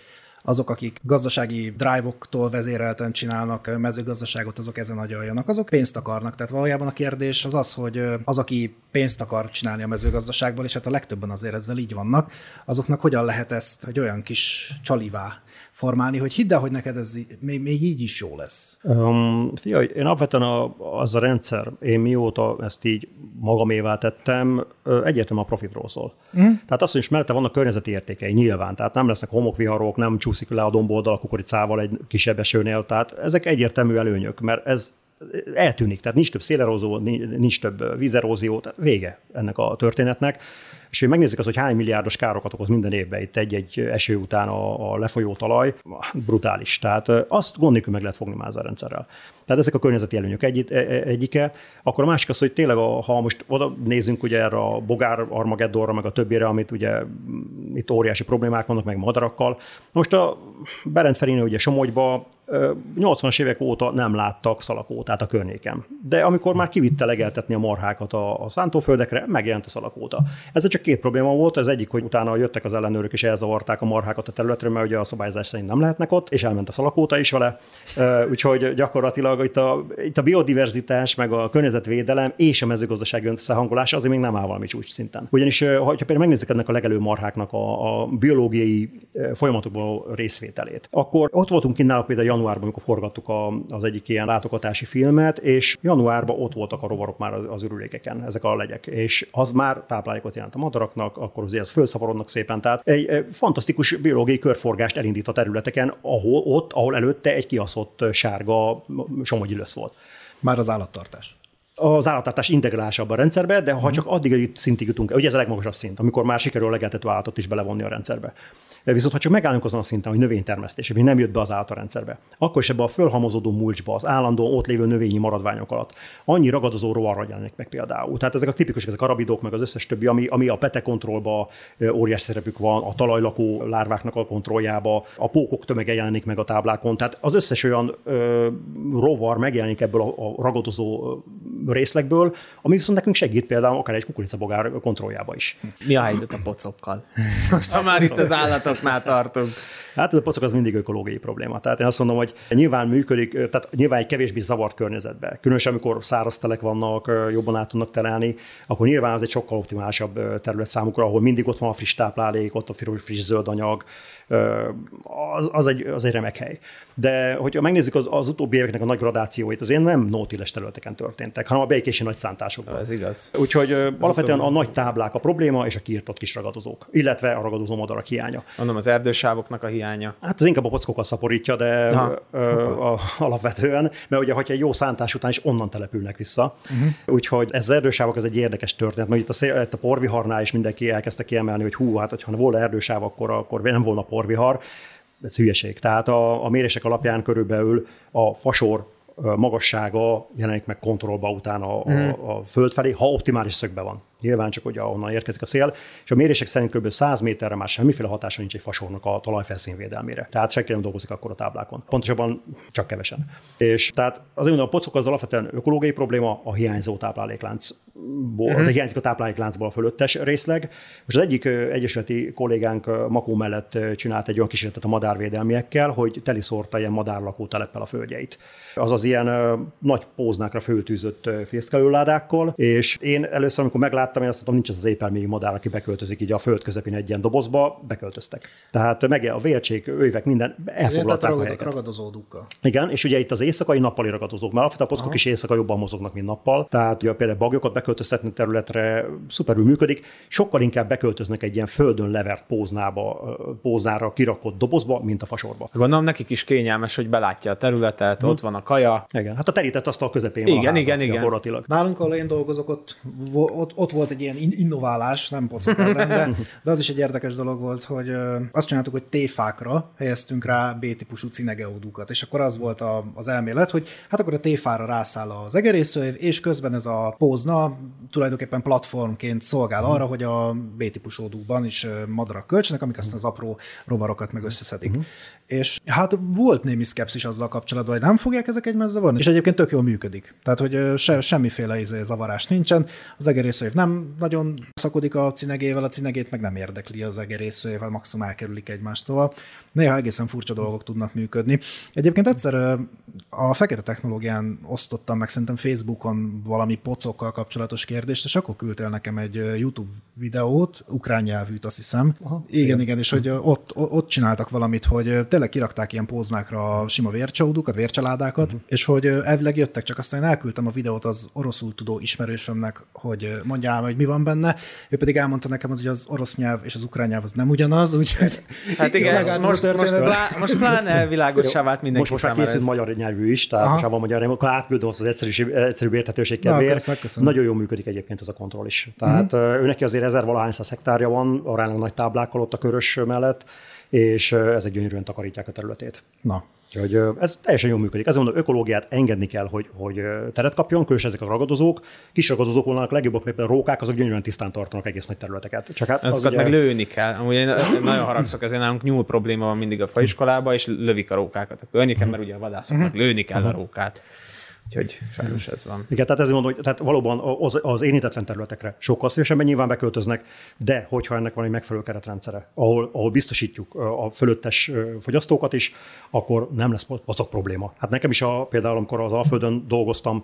azok, akik gazdasági drive-októl vezérelten csinálnak mezőgazdaságot, azok ezen agyaljanak, azok pénzt akarnak. Tehát valójában a kérdés az az, hogy az, aki pénzt akar csinálni a mezőgazdaságból, és hát a legtöbben azért ezzel így vannak, azoknak hogyan lehet ezt egy olyan kis csalivá formálni, hogy hidd el, hogy neked ez még, még így is jó lesz. Um, figyelj, én alapvetően a, az a rendszer, én mióta ezt így magamévá tettem, egyértelműen a profitról szól. Mm. Tehát azt, hogy is mellette vannak környezeti értékei, nyilván, tehát nem lesznek homokviharok, nem csúszik le a domboldal a kukoricával egy kisebb esőnél, tehát ezek egyértelmű előnyök, mert ez eltűnik, tehát nincs több szélerózó, nincs nincs több vízerózió, tehát vége ennek a történetnek. És hogy megnézzük az, hogy hány milliárdos károkat okoz minden évben itt egy-egy eső után a, a lefolyó talaj, brutális. Tehát azt gond nélkül meg lehet fogni a rendszerrel. Tehát ezek a környezeti előnyök egy, e- e- egyike. Akkor a másik az, hogy tényleg, a, ha most oda nézzünk ugye erre a bogár Armageddonra, meg a többire, amit ugye itt óriási problémák vannak, meg madarakkal. Most a Berend Ferini ugye Somogyba 80-as évek óta nem láttak szalakótát a környéken. De amikor már kivitte legeltetni a marhákat a, a szántóföldekre, megjelent a szalakóta. Ez csak két probléma volt, az egyik, hogy utána jöttek az ellenőrök és elzavarták a marhákat a területről, mert ugye a szabályzás szerint nem lehetnek ott, és elment a szalakóta is vele. Úgyhogy gyakorlatilag itt a, itt a biodiverzitás, meg a környezetvédelem és a mezőgazdasági összehangolása azért még nem áll valami csúcs szinten. Ugyanis, ha például megnézzük ennek a legelő marháknak a, a biológiai folyamatokból részvételét, akkor ott voltunk kint náluk például januárban, amikor forgattuk a, az egyik ilyen látogatási filmet, és januárban ott voltak a rovarok már az, az ürülékeken, ezek a legyek, és az már táplálékot jelent a madaraknak, akkor azért az felszaporodnak szépen. Tehát egy, egy fantasztikus biológiai körforgást elindít a területeken, ahol ott, ahol előtte egy kiaszott sárga somogyi lösz volt. Már az állattartás. az állattartás integrálása a rendszerbe, de ha csak addig egy szintig jutunk, ugye ez a legmagasabb szint, amikor már sikerül a legeltető állatot is belevonni a rendszerbe. Viszont ha csak megállunk azon a szinten, hogy növénytermesztés, ami nem jött be az állat a rendszerbe, akkor is ebbe a fölhamozódó mulcsba, az állandó ott lévő növényi maradványok alatt annyi ragadozó rovarra jelenik meg például. Tehát ezek a tipikus, ezek a arabidok, meg az összes többi, ami, ami a pete kontrollba óriás szerepük van, a talajlakó lárváknak a kontrolljába, a pókok tömege jelenik meg a táblákon. Tehát az összes olyan ö, rovar megjelenik ebből a, a ragadozó részlegből, ami viszont nekünk segít például akár egy kukoricabogár kontrolljába is. Mi a helyzet a pocokkal? Most ha már itt az állatoknál tartunk. Hát ez a pocok az mindig ökológiai probléma. Tehát én azt mondom, hogy nyilván működik, tehát nyilván egy kevésbé zavart környezetben, különösen amikor száraz telek vannak, jobban át tudnak telelni, akkor nyilván az egy sokkal optimálisabb terület számukra, ahol mindig ott van a friss táplálék, ott a friss zöld anyag, az, az, egy, az egy remek hely. De hogyha megnézzük az, az utóbbi éveknek a nagy gradációit, az én nem nótiles területeken történtek, hanem a békési nagy szántásokban. Ez igaz. Úgyhogy ö, alapvetően a nagy táblák a probléma, és a kiirtott kis ragadozók, illetve a ragadozó madarak hiánya. Mondom, az erdősávoknak a hiánya. Hát az inkább a pockokat szaporítja, de Aha. ö, a, alapvetően, mert ugye, hogyha egy jó szántás után is onnan települnek vissza. Uh-huh. Úgyhogy ez az erdősávok az egy érdekes történet, mert itt a, szél, itt a porviharnál is mindenki elkezdte kiemelni, hogy hú, hát hogyha volna erdősáv, akkor, akkor nem volna porvihar. Ez hülyeség. Tehát a, a mérések alapján körülbelül a fasor magassága jelenik meg kontrollba utána a, a, a föld felé, ha optimális szögben van. Nyilván csak ugye onnan érkezik a szél, és a mérések szerint kb. 100 méterre már semmiféle hatása nincs egy fasornak a talajfelszín védelmére. Tehát senki nem dolgozik akkor a táblákon. Pontosabban csak kevesen. És tehát azért mondom, a pocok az alapvetően ökológiai probléma, a hiányzó tápláléklánc. Uh-huh. De hiányzik a táplálékláncból a fölöttes részleg. Most az egyik egyesületi kollégánk Makó mellett csinált egy olyan kísérletet a madárvédelmiekkel, hogy teliszorta ilyen madárlakó teleppel a földjeit. Azaz ilyen nagy póznákra föltűzött fészkelőládákkal, és én először, amikor megláttam, én azt mondtam, nincs az az épelmélyű madár, aki beköltözik így a föld közepén egy ilyen dobozba, beköltöztek. Tehát meg a vércsék, ővek, minden Tehát elfoglalták a ragad, helyeket. ragadozódukkal. Igen, és ugye itt az éjszakai nappali ragadozók, mert alapvetően a pockok is éjszaka jobban mozognak, mint nappal. Tehát ugye például bagyokat beköltöztetni területre szuperül működik, sokkal inkább beköltöznek egy ilyen földön levert póznába, póznára kirakott dobozba, mint a fasorba. Gondolom nekik is kényelmes, hogy belátja a területet, ott van a kaja. Igen, hát a terített asztal közepén van Igen, a háza, igen, igen. Nálunk, ahol én dolgozok, ott, ott, ott volt egy ilyen in- innoválás, nem pocok ellen, de, de az is egy érdekes dolog volt, hogy azt csináltuk, hogy téfákra helyeztünk rá B-típusú cinegeódukat, és akkor az volt a, az elmélet, hogy hát akkor a téfára rászáll az egerészőév, és közben ez a pózna tulajdonképpen platformként szolgál arra, hogy a B-típusú ódukban is madarak költsenek, amik aztán az apró rovarokat meg összeszedik. És hát volt némi szkepszis azzal kapcsolatban, hogy nem fogják ezek egymást zavarni, és egyébként tök jól működik. Tehát, hogy se, semmiféle izé, zavarás nincsen. Az egerészőév nem nagyon szakodik a cinegével, a cinegét meg nem érdekli az egerészőév, vagy maximum elkerülik egymást. Szóval néha egészen furcsa dolgok tudnak működni. Egyébként egyszer a fekete technológián osztottam meg szerintem Facebookon valami pocokkal kapcsolatos kérdést, és akkor küldtél nekem egy YouTube videót, ukrán nyelvűt, azt hiszem. Aha, igen, igen, igen, és hogy ott, ott csináltak valamit, hogy tényleg kirakták ilyen póznákra a sima vércsaudukat, vércsaládákat, uh-huh. és hogy elvileg jöttek, csak aztán én elküldtem a videót az oroszul tudó ismerősömnek, hogy mondjál, hogy mi van benne. Ő pedig elmondta nekem, az, hogy az orosz nyelv és az ukrán nyelv az nem ugyanaz, úgyhogy Hát igen, ez most, a most, történet. plá, most pláne világossá vált mindenki Most, most már készült magyar nyelvű is, tehát Aha. most van magyar nyelvű, akkor átküldöm azt az egyszerűség, egyszerűbb érthetőség kedvéért. Nagyon jól működik egyébként ez a kontroll is. Tehát uh-huh. ő neki azért ezer valahány száz hektárja van, aránylag nagy táblákkal ott a körös mellett, és ezek gyönyörűen takarítják a területét. na, Úgyhogy ez teljesen jól működik. Ezért mondom, ökológiát engedni kell, hogy, hogy teret kapjon, különösen ezek a ragadozók. Kis ragadozók vannak legjobbak, mert például rókák, azok gyönyörűen tisztán tartanak egész nagy területeket. Csak hát az Azokat ugye, meg lőni kell. Amúgy én nagyon haragszok, ezért nálunk nyúl probléma van mindig a faiskolába, és lövik a rókákat a környéken, mert ugye a vadászoknak lőni kell a rókát. Úgyhogy sajnos ez van. Igen, tehát ezért mondom, hogy tehát valóban az, az érintetlen területekre sokkal szívesebben nyilván beköltöznek, de hogyha ennek van egy megfelelő keretrendszere, ahol, ahol biztosítjuk a fölöttes fogyasztókat is, akkor nem lesz pocak probléma. Hát nekem is a, például, amikor az Alföldön dolgoztam,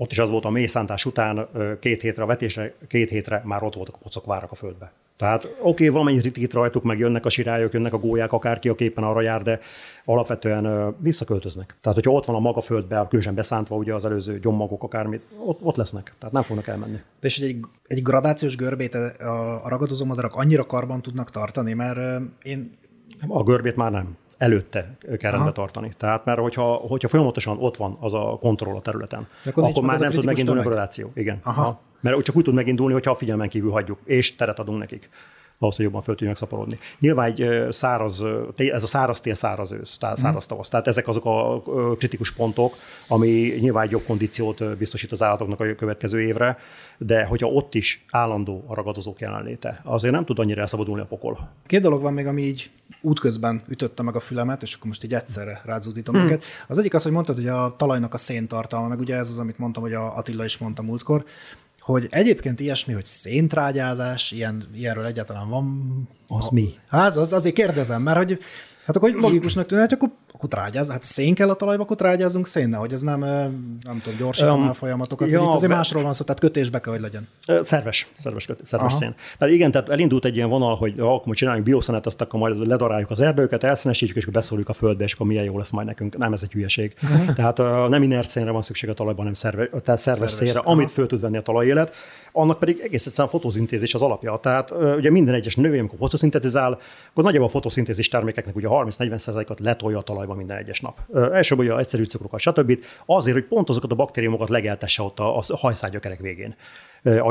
Ott is az volt a mélyszántás után két hétre a vetésre, két hétre már ott voltak a pocokvárak a földbe. Tehát oké, okay, valamennyi ritkít rajtuk, meg jönnek a sirályok, jönnek a gólyák, akárki, aki éppen arra jár, de alapvetően visszaköltöznek. Tehát, hogyha ott van a maga földbe, különösen beszántva ugye az előző gyommagok, akármit, ott, ott lesznek. Tehát nem fognak elmenni. De és egy, egy gradációs görbét a, a ragadozó madarak annyira karban tudnak tartani, mert én A görbét már nem. Előtte kell rendbe tartani. Tehát, mert hogyha, hogyha folyamatosan ott van az a kontroll a területen, De akkor, akkor már a nem tud megindulni a tömeg. gradáció. Igen. Aha. Aha. Mert csak úgy tud megindulni, hogyha a figyelmen kívül hagyjuk, és teret adunk nekik hogy jobban föl tudjanak szaporodni. Nyilván egy száraz, ez a száraz tél, száraz ősz, tehát Mhm. száraz tavasz. Tehát ezek azok a kritikus pontok, ami nyilván egy jobb kondíciót biztosít az állatoknak a következő évre, de hogyha ott is állandó a ragadozók jelenléte, azért nem tud annyira elszabadulni a pokol. Két dolog van még, ami így útközben ütötte meg a fülemet, és akkor most így egyszerre rázúdítom hmm. őket. Az egyik az, hogy mondtad, hogy a talajnak a széntartalma, meg ugye ez az, amit mondtam, hogy a Attila is mondta múltkor, hogy egyébként ilyesmi, hogy széntrágyázás, ilyen, ilyenről egyáltalán van. Az mi? Hát az, azért kérdezem, mert hogy Hát akkor hogy logikusnak tűnhet, akkor, akkor trágyáz, hát szén kell a talajba, akkor trágyázunk szénnel, hogy ez nem, nem tudom, gyorsítaná Um, a folyamatokat. ja, itt azért másról van szó, tehát kötésbe kell, hogy legyen. Szerves, szerves, köt- szerves Aha. szén. Tehát igen, tehát elindult egy ilyen vonal, hogy ha akkor csináljunk bioszenet, azt akkor majd ledaráljuk az erdőket, elszenesítjük, és akkor beszóljuk a földbe, és akkor milyen jó lesz majd nekünk. Nem, ez egy hülyeség. Tehát uh, nem inert szénre van szükség a talajban, hanem szerve, tehát szerves, Szerves, szénre, amit föl tud venni a talajélet. Annak pedig egész egyszerűen fotoszintézis az alapja. Tehát ugye minden egyes növény, amikor fotoszintetizál, akkor nagyjából a fotoszintézis termékeknek ugye 30-40%-ot letolja a talajba minden egyes nap. Elsőbb ugye a egyszerű cukrokat, stb. Azért, hogy pont azokat a baktériumokat legeltesse ott a, a hajszárgyakerek végén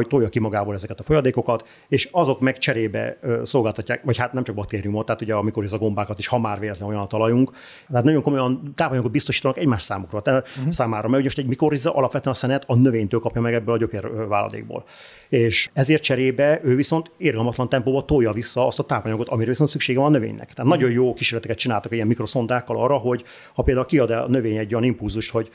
tolja ki magából ezeket a folyadékokat, és azok meg cserébe ö, szolgáltatják, vagy hát nem csak baktériumot, tehát ugye amikor ez a gombákat is, ha már véletlenül olyan a talajunk, tehát nagyon komolyan tápanyagokat biztosítanak egymás számukra, tehát uh-huh. számára, mert ugye most egy mikoriza alapvetően a szenet a növénytől kapja meg ebből a gyökér ö, váladékból. És ezért cserébe ő viszont irgalmatlan tempóban tolja vissza azt a tápanyagot, amire viszont szüksége van a növénynek. Tehát nagyon jó kísérleteket csináltak ilyen mikroszondákkal arra, hogy ha például kiad a növény egy olyan impulzust, hogy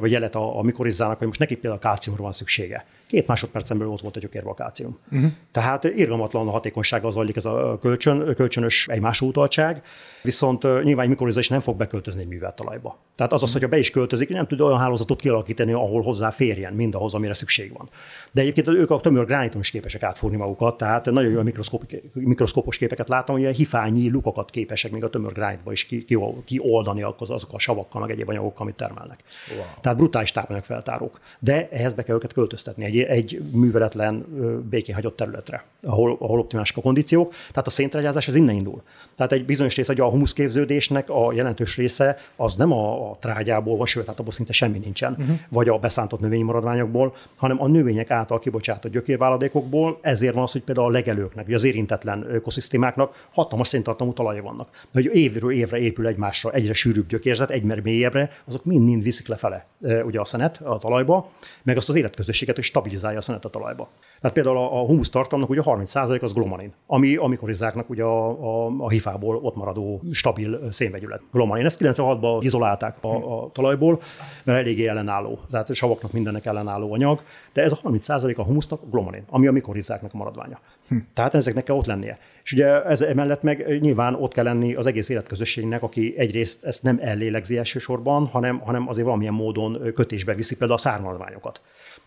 vagy jelet a, a mikorizának, hogy most neki például kálciumra van szüksége. Két másodpercen belül ott volt a kálcium. Uh-huh. Tehát irgalmatlan a hatékonysággal zajlik ez a kölcsön, kölcsönös egymásra utaltság, viszont nyilván egy is nem fog beköltözni egy művelt talajba. Tehát az az, hogyha be is költözik, nem tud olyan hálózatot kialakítani, ahol hozzá férjen mindahhoz, amire szükség van. De egyébként ők a tömör grániton is képesek átfúrni magukat, tehát nagyon jó mikroszkóp- mikroszkópos képeket láttam, hogy ilyen hifányi lukakat képesek még a tömör gránitba is ki, ki, kioldani azok a savakkal, meg egyéb anyagokkal, amit termelnek. Wow. Tehát brutális tápanyagfeltárók. De ehhez be kell őket költöztetni egy, egy műveletlen, békén hagyott területre, ahol, ahol optimálisak a kondíciók. Tehát a széntrágyázás az innen indul. Tehát egy bizonyos része, hogy a humuszképződésnek a jelentős része az nem a, a trágyából van, sőt, hát abból szinte semmi nincsen, uh-huh. vagy a beszántott növényi maradványokból, hanem a növények által kibocsátott gyökérváladékokból. Ezért van az, hogy például a legelőknek, vagy az érintetlen ökoszisztémáknak hatalmas széntartalmú talajai vannak. De hogy évről évre épül egymásra egyre sűrűbb gyökérzet, egyre mélyebbre, azok mind-mind viszik lefele e, ugye a szenet a talajba, meg azt az életközösséget is stabilizálja a szenet a talajba. Tehát például a, a humusz tartalomnak ugye a 30% az glomanin, ami amikor izzáknak ugye a, a, a hifából ott maradó stabil szénvegyület. Glomanin. Ezt 96-ban izolálták a, a talajból, mert eléggé ellenálló. Tehát a savaknak mindennek ellenálló anyag, de ez a 30% a humusznak glomanin, ami a mikorizzáknak a maradványa. Hm. Tehát ezeknek kell ott lennie. És ugye ez emellett meg nyilván ott kell lenni az egész életközösségnek, aki egyrészt ezt nem ellélegzi elsősorban, hanem, hanem azért valamilyen módon kötésbe viszi például a szármaradványokat.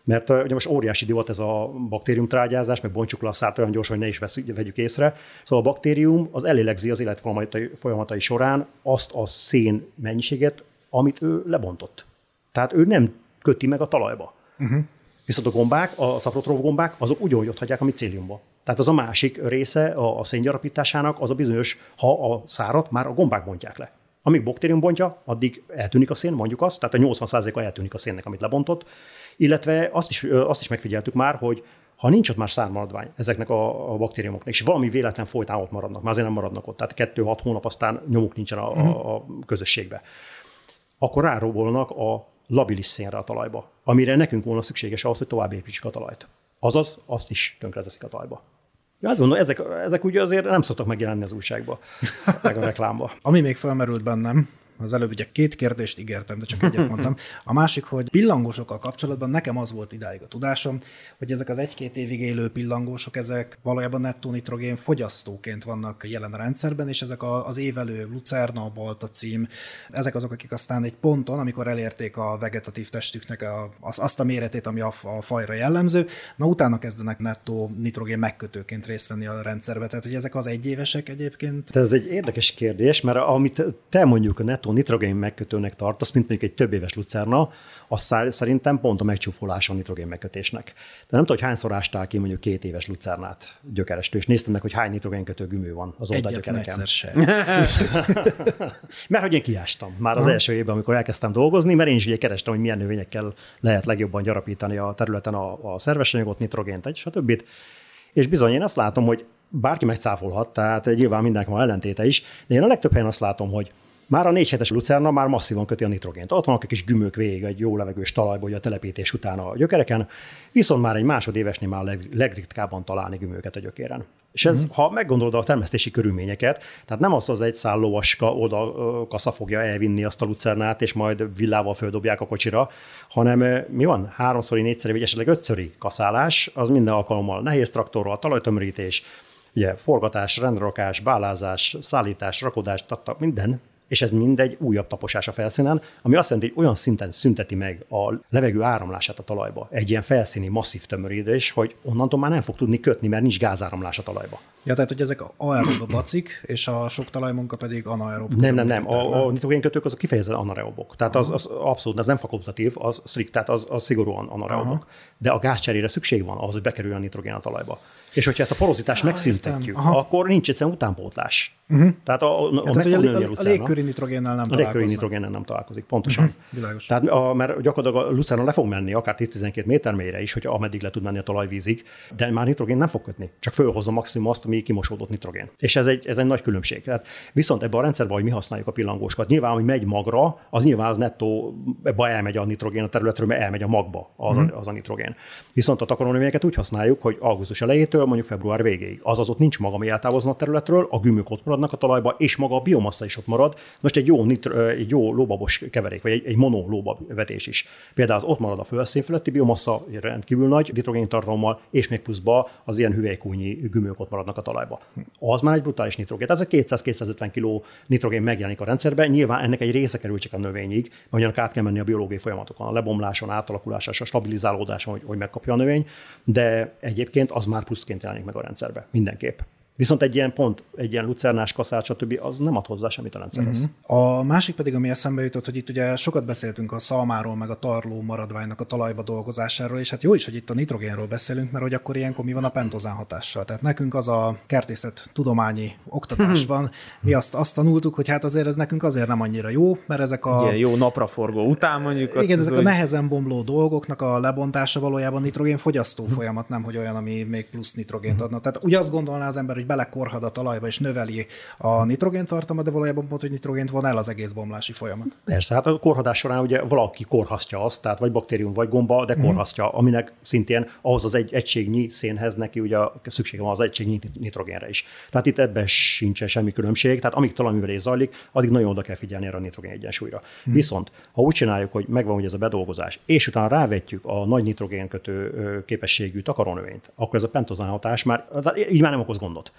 Mert ugye most óriási divat ez a baktériumtrágyázás, meg bontsuk le a szárt olyan gyorsan, hogy ne is vesz, vegyük észre. Szóval a baktérium az ellélegzi az élet folyamatai, folyamatai során azt a szén mennyiséget, amit ő lebontott. Tehát ő nem köti meg a talajba. Uh-huh. Viszont a gombák, a szaprotrov gombák, azok ugyanúgy ott hagyják a micéliumba. Tehát az a másik része a, a széngyarapításának, az a bizonyos, ha a szárat már a gombák bontják le. Amíg baktérium bontja, addig eltűnik a szén, mondjuk azt, tehát a 80%-a eltűnik a szénnek, amit lebontott, illetve azt is, azt is megfigyeltük már, hogy ha nincs ott már szármaradvány ezeknek a, a baktériumoknak, és valami véletlen folytán ott maradnak, már azért nem maradnak ott, tehát kettő-hat hónap aztán nyomuk nincsen a, a, a közösségbe, akkor ráróbolnak a labilis szénre a talajba, amire nekünk volna szükséges ahhoz, hogy tovább építsük a talajt. Azaz, azt is tönkreteszik a talajba. Ja, azt gondolom, ezek, ezek ugye azért nem szoktak megjelenni az újságba, meg a reklámba. Ami még felmerült bennem, Az előbb ugye két kérdést ígértem, de csak egyet mondtam. A másik, hogy pillangósokkal kapcsolatban nekem az volt idáig a tudásom, hogy ezek az egy-két évig élő pillangósok, ezek valójában nettó nitrogén fogyasztóként vannak jelen a rendszerben, és ezek az évelő Lucerna, Balta cím, ezek azok, akik aztán egy ponton, amikor elérték a vegetatív testüknek a, az, azt a méretét, ami a, a fajra jellemző, na utána kezdenek nettó nitrogén megkötőként részt venni a rendszerbe. Tehát, hogy ezek az egyévesek egyébként. Ez egy érdekes kérdés, mert amit te mondjuk a nettó nitrogén megkötőnek tartasz, mint mondjuk egy több éves lucerna, az szerintem pont a megcsúfolása a nitrogén megkötésnek. De nem tudom, hogy hányszor ástál ki mondjuk két éves lucernát gyökerestől, és néztem meg, hogy hány nitrogénkötő gümű van az sem. Mert hogy én kiástam már az első évben, amikor elkezdtem dolgozni, mert én is ugye kerestem, hogy milyen növényekkel lehet legjobban gyarapítani a területen a, a szerves anyagot, nitrogént, egy stb. És bizony én azt látom, hogy bárki megcáfolhat, tehát nyilván mindenki van ellentéte is, de én a legtöbb helyen azt látom, hogy már a négy hetes lucerna már masszívan köti a nitrogént. Ott vannak egy kis gümők végig egy jó levegős talajból, hogy a telepítés után a gyökereken, viszont már egy másodévesnél már leg, legritkábban találni gümőket a gyökéren. És ez, mm-hmm. ha meggondolod a termesztési körülményeket, tehát nem az az egy szál lovaska oda kasza fogja elvinni azt a lucernát, és majd villával földobják a kocsira, hanem mi van? Háromszori, négyszeri, vagy esetleg ötszöri kaszálás, az minden alkalommal nehéz traktorral, talajtömörítés, ugye forgatás, rendrakás, bálázás, szállítás, rakodás, tatta, minden, és ez mindegy újabb taposás a felszínen, ami azt jelenti, hogy olyan szinten szünteti meg a levegő áramlását a talajba. Egy ilyen felszíni masszív tömörítés, hogy onnantól már nem fog tudni kötni, mert nincs gázáramlás a talajba. Ja, tehát, hogy ezek aerob bacik, és a sok talajmunka pedig anaerob. Nem, nem, nem. A, a nitrogénkötők azok kifejezetten anaerobok. Tehát az, az abszolút, ez nem fakultatív, az strikt, tehát az, az szigorúan anaerobok. De a gázcserére szükség van ahhoz, hogy bekerüljön a nitrogén a talajba. És hogyha ezt a porozitást megszüntetjük, akkor nincs egyszerűen utánpótlás. Uh-huh. Tehát a, a, a, Tehát, a, a, a légköri nitrogénnel nem A légköri nitrogénnel nem találkozik, pontosan. Uh-huh. Világos. Tehát, a, mert gyakorlatilag a lucerna le fog menni akár 10-12 méter mélyre is, hogyha ameddig le tud menni a talajvízig, de már nitrogén nem fog kötni, csak fölhozza maximum azt, ami kimosódott nitrogén. És ez egy, ez egy nagy különbség. Tehát viszont ebben a rendszerben, hogy mi használjuk a pillangóskat, nyilván, hogy megy magra, az nyilván az nettó, ebbe elmegy a nitrogén a területről, mert elmegy a magba az, uh-huh. a, az a nitrogén. Viszont a takarónövényeket úgy használjuk, hogy augusztus elejétől mondjuk február végéig. Azaz ott nincs maga, ami eltávozna a területről, a gümük ott maradnak a talajba, és maga a biomassa is ott marad. Most egy jó, nitro, egy jó lóbabos keverék, vagy egy, egy mono lóbab vetés is. Például az ott marad a földszín feletti biomassa, rendkívül nagy nitrogéntartalommal, és még pluszba az ilyen hüvelykúnyi gümők ott maradnak a talajba. Az már egy brutális nitrogén. Ez a 200-250 kg nitrogén megjelenik a rendszerben. Nyilván ennek egy része kerül csak a növényig, mert át kell menni a biológiai folyamatokon, a lebomláson, átalakuláson, a stabilizálódáson, hogy, hogy megkapja a növény, de egyébként az már pluszként jelenik meg a rendszerbe. Mindenképp. Viszont egy ilyen pont, egy ilyen lucernás kaszát, stb. az nem ad hozzá semmit a rendszerhez. Uh-huh. A másik pedig, ami eszembe jutott, hogy itt ugye sokat beszéltünk a szalmáról, meg a tarló maradványnak a talajba dolgozásáról, és hát jó is, hogy itt a nitrogénról beszélünk, mert hogy akkor ilyenkor mi van a pentozán hatással. Tehát nekünk az a kertészet tudományi oktatásban, mi azt, azt tanultuk, hogy hát azért ez nekünk azért nem annyira jó, mert ezek a... Ilyen jó napraforgó után mondjuk. Igen, ez ezek a nehezen bomló dolgoknak a lebontása valójában nitrogén fogyasztó folyamat, nem hogy olyan, ami még plusz nitrogént adna. Tehát ugye azt gondolná az ember, hogy belekorhad a talajba és növeli a nitrogén tartalmat, de valójában pont, hogy nitrogént von el az egész bomlási folyamat. Persze, hát a korhadás során ugye valaki korhasztja azt, tehát vagy baktérium, vagy gomba, de korhasztja, aminek szintén ahhoz az egy egységnyi szénhez neki ugye szüksége van az egységnyi nitrogénre is. Tehát itt ebben sincsen semmi különbség, tehát amíg talajművelés zajlik, addig nagyon oda kell figyelni erre a nitrogén egyensúlyra. Hmm. Viszont, ha úgy csináljuk, hogy megvan ugye ez a bedolgozás, és utána rávetjük a nagy nitrogén kötő ö, képességű takarónövényt, akkor ez a pentozán hatás már, így már nem okoz gondot.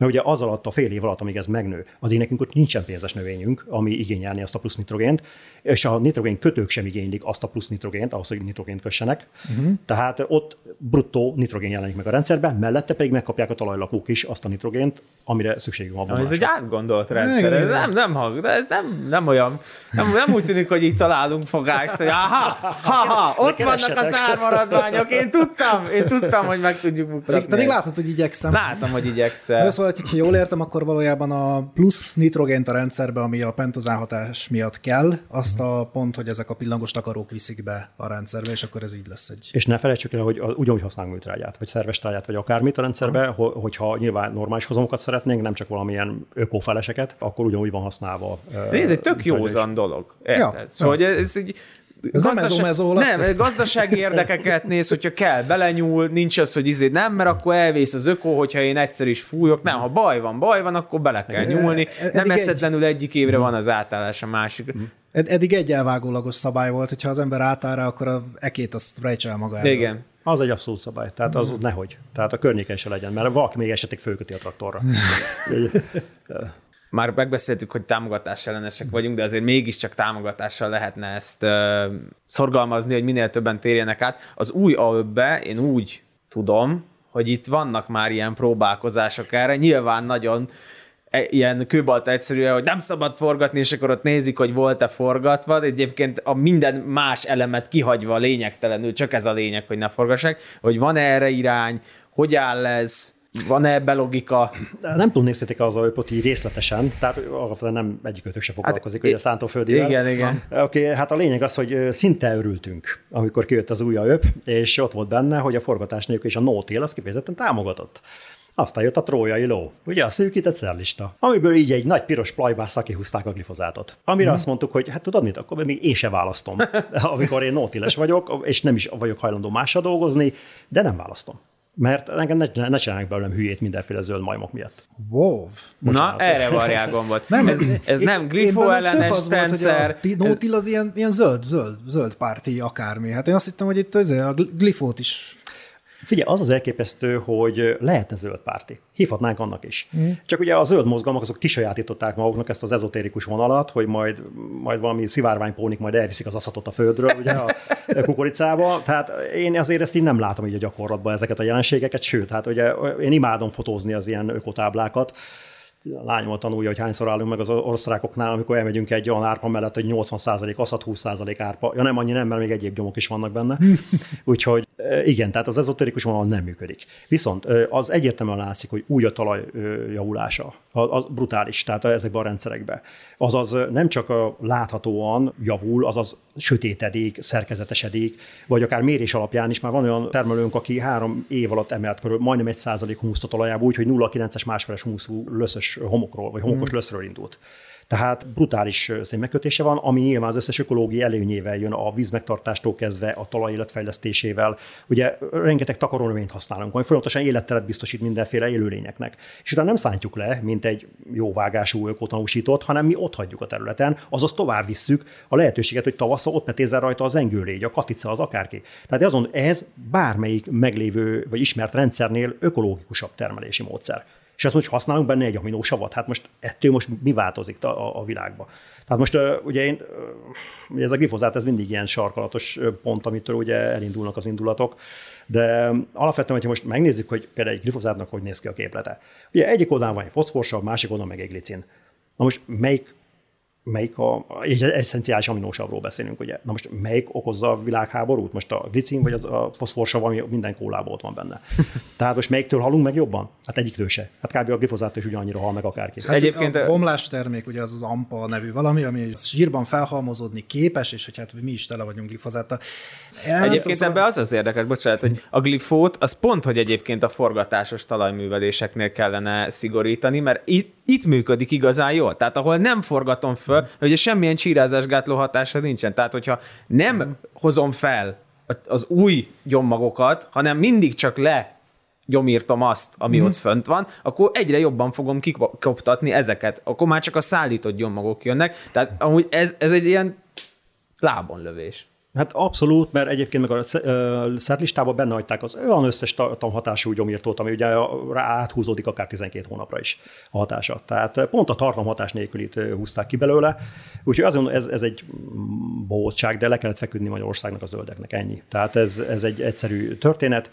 Mert ugye az alatt a fél év alatt, amíg ez megnő, addig nekünk ott nincsen pénzes növényünk, ami igényelni azt a plusz nitrogént, és a nitrogén kötők sem igénylik azt a plusz nitrogént, ahhoz, hogy nitrogént kössenek. Uh-huh. Tehát ott bruttó nitrogén jelenik meg a rendszerben, mellette pedig megkapják a talajlakók is azt a nitrogént, amire szükségük van. Ez egy átgondolt rendszer. Ez nem, nem, hang, de ez nem, nem olyan, nem, nem úgy tűnik, hogy így találunk fogást, hogy aha, ha, ha, ott vannak a keressetek. zármaradványok, én tudtam, én tudtam, hogy meg tudjuk Pedig, mutatni. pedig látod, hogy igyekszem. Látom, hogy igyekszel. Szóval, hogyha jól értem, akkor valójában a plusz nitrogént a rendszerbe, ami a pentozán hatás miatt kell, azt a pont, hogy ezek a pillangos takarók viszik be a rendszerbe, és akkor ez így lesz egy. És ne felejtsük el, hogy ugyanúgy használunk műtrágyát, vagy szerves trágyát, vagy akármit a rendszerbe, ho- hogyha nyilván normális hozamokat szeretnénk, nem csak valamilyen ökofeleseket, akkor ugyanúgy van használva. ez egy tök józan dolog. Érted? Ja, Szóval ja. hogy ez így Ez nem mezó-mezó, Laci. Nem, gazdasági érdekeket néz, hogyha kell, belenyúl, nincs az, hogy izé nem, mert akkor elvész az öko, hogyha én egyszer is fújok. Nem, ha baj van, baj van, akkor bele kell nyúlni. Nem egy- eszetlenül egyik évre van az átállás a másik. Ed- eddig egy elvágólagos szabály volt, hogyha az ember átáll rá, akkor a ekét azt rejtse el maga elől. Igen. Az egy abszolút szabály, tehát az nehogy. Tehát a környéken se legyen, mert valaki még esetleg fölköti a traktorra. Már megbeszéltük, hogy támogatás ellenesek vagyunk, de azért mégiscsak támogatással lehetne ezt uh, szorgalmazni, hogy minél többen térjenek át. Az új AÖB-be én úgy tudom, hogy itt vannak már ilyen próbálkozások erre. Nyilván nagyon e- ilyen kőbalta egyszerűen, hogy nem szabad forgatni, és akkor ott nézik, hogy volt-e forgatva, de egyébként a minden más elemet kihagyva lényegtelenül, csak ez a lényeg, hogy ne forgassák, hogy van erre irány, hogy áll ez, van-e ebbe logika? Nem tudom, néztétek az alapot így részletesen, tehát alapvetően nem egyikőtök se foglalkozik, hát, ugye a szántóföldivel. igen, igen. Oké, okay, hát a lényeg az, hogy szinte örültünk, amikor kijött az új öp, és ott volt benne, hogy a forgatás nélkül és a no-tail az kifejezetten támogatott. Aztán jött a trójai ló, ugye a szűkített szerlista, amiből így egy nagy piros plajbá szakihúzták a glifozátot. Amire Mhm. azt mondtuk, hogy hát tudod mit, akkor még én se választom, amikor én no vagyok, és nem is vagyok hajlandó mással dolgozni, de nem választom. Mert engem ne, ne csinálják belőlem hülyét mindenféle zöld majmok miatt. Wow. Bocsánat. Na, erre varják gombot. Nem, ez, ez én- nem több ellenes ti- no-till az ilyen, ilyen zöld, zöld, zöld párti akármi. Hát én azt hittem, hogy itt az, a gl- glifót is Figyelj, az az elképesztő, hogy lehetne zöld párti. Hívhatnánk annak is. Mm. Csak ugye a zöld mozgalmak azok kisajátították maguknak ezt az ezotérikus vonalat, hogy majd, majd valami szivárványpónik majd elviszik az aszatot a földről, ugye a kukoricába. Tehát én azért ezt így nem látom így a gyakorlatban ezeket a jelenségeket, sőt, hát ugye én imádom fotózni az ilyen ökotáblákat, a lányom tanulja, hogy hányszor állunk meg az osztrákoknál, amikor elmegyünk egy olyan árpa mellett, hogy 80% aszat, 20% árpa. Ja nem, annyi nem, mert még egyéb gyomok is vannak benne. Úgyhogy igen, tehát az ezoterikus vonal nem működik. Viszont az egyértelműen látszik, hogy úgy a talaj javulása, az, brutális, tehát ezekben a rendszerekben. Azaz nem csak a láthatóan javul, azaz sötétedik, szerkezetesedik, vagy akár mérés alapján is már van olyan termelőnk, aki három év alatt emelt körül majdnem egy százalék humuszt a talajába, úgyhogy 0,9-es másfeles humuszú löszös homokról, vagy homokos mm. löszről indult. Tehát brutális szénmegkötése van, ami nyilván az összes ökológiai előnyével jön, a vízmegtartástól kezdve, a talaj életfejlesztésével. Ugye rengeteg takarónövényt használunk, ami folyamatosan életteret biztosít mindenféle élőlényeknek. És utána nem szántjuk le, mint egy jó vágású ökotanúsított, hanem mi ott hagyjuk a területen, azaz tovább visszük a lehetőséget, hogy tavasszal ott ne tézzen rajta az engőlégy, a katica, az akárki. Tehát azon ez bármelyik meglévő vagy ismert rendszernél ökológikusabb termelési módszer. És azt most használunk benne egy aminósavat. Hát most ettől most mi változik a, a, a világba? Tehát most ugye én, ugye ez a glifozát, ez mindig ilyen sarkalatos pont, amitől ugye elindulnak az indulatok, de alapvetően, hogyha most megnézzük, hogy például egy glifozátnak hogy néz ki a képlete. Ugye egyik oldalon van egy foszforsav, másik oldalon meg egy glicin. Na most melyik melyik a, egy eszenciális aminósavról beszélünk, ugye. Na most melyik okozza a világháborút? Most a glicin vagy a foszforsav, ami minden kólából ott van benne. Tehát most melyiktől halunk meg jobban? Hát egyiktől se. Hát kb. a glifozát is ugyanannyira hal meg akárki. Hát Egyébként a a- bomlás termék, ugye az az AMPA nevű valami, ami zsírban felhalmozódni képes, és hogy hát mi is tele vagyunk glifozáttal. Egyébként szóval- ebbe az az érdekes, bocsánat, hogy a glifót az pont, hogy egyébként a forgatásos talajműveléseknél kellene szigorítani, mert itt, itt működik igazán jól. Tehát ahol nem forgatom föl, ugye semmilyen csírázásgátló hatása nincsen. Tehát hogyha nem hozom fel az új gyommagokat, hanem mindig csak le gyomírtom azt, ami mm. ott fönt van, akkor egyre jobban fogom kikoptatni ezeket. Akkor már csak a szállított gyommagok jönnek. Tehát amúgy ez, ez egy ilyen lábonlövés. Hát abszolút, mert egyébként meg a szerlistában benne hagyták az olyan összes tartalomhatású gyomírtót, ami ugye rá áthúzódik akár 12 hónapra is a hatása. Tehát pont a tartalomhatás nélkülit húzták ki belőle, úgyhogy azon ez, ez egy bohótság, de le kellett feküdni Magyarországnak a zöldeknek, ennyi. Tehát ez, ez egy egyszerű történet.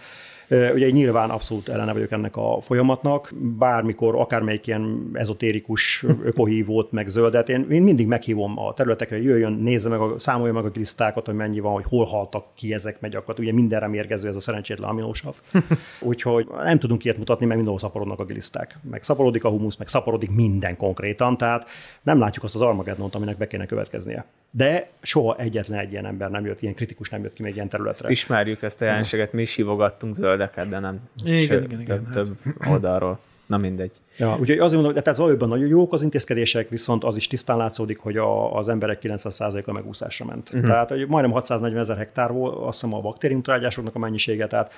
Ugye nyilván abszolút ellene vagyok ennek a folyamatnak, bármikor akármelyik ilyen ezotérikus ökohívót, meg zöldet, én, én mindig meghívom a területekre, jöjjön, nézze meg, a, számolja meg a lisztákat, hogy mennyi van, hogy hol haltak ki ezek, meg akkor ugye mindenre mérgező ez a szerencsétlen aminósav. Úgyhogy nem tudunk ilyet mutatni, mert mindenhol szaporodnak a gliszták. Meg szaporodik a humusz, meg szaporodik minden konkrétan, tehát nem látjuk azt az Armageddont, aminek be kéne következnie. De soha egyetlen egy ilyen ember nem jött, ilyen kritikus nem jött ki még ilyen területre. Ismerjük ezt a jelenséget, mi is hívogattunk zöldeket, de nem Igen, sőt, igen, igen, több, hát. több oldalról. Na mindegy. Ja, úgyhogy azért mondom, tehát zajban nagyon jók az intézkedések, viszont az is tisztán látszódik, hogy a, az emberek 90%-a megúszásra ment. Uh-huh. Tehát hogy majdnem 640 ezer hektár volt, azt hiszem a baktériumtrágyásoknak a mennyisége, tehát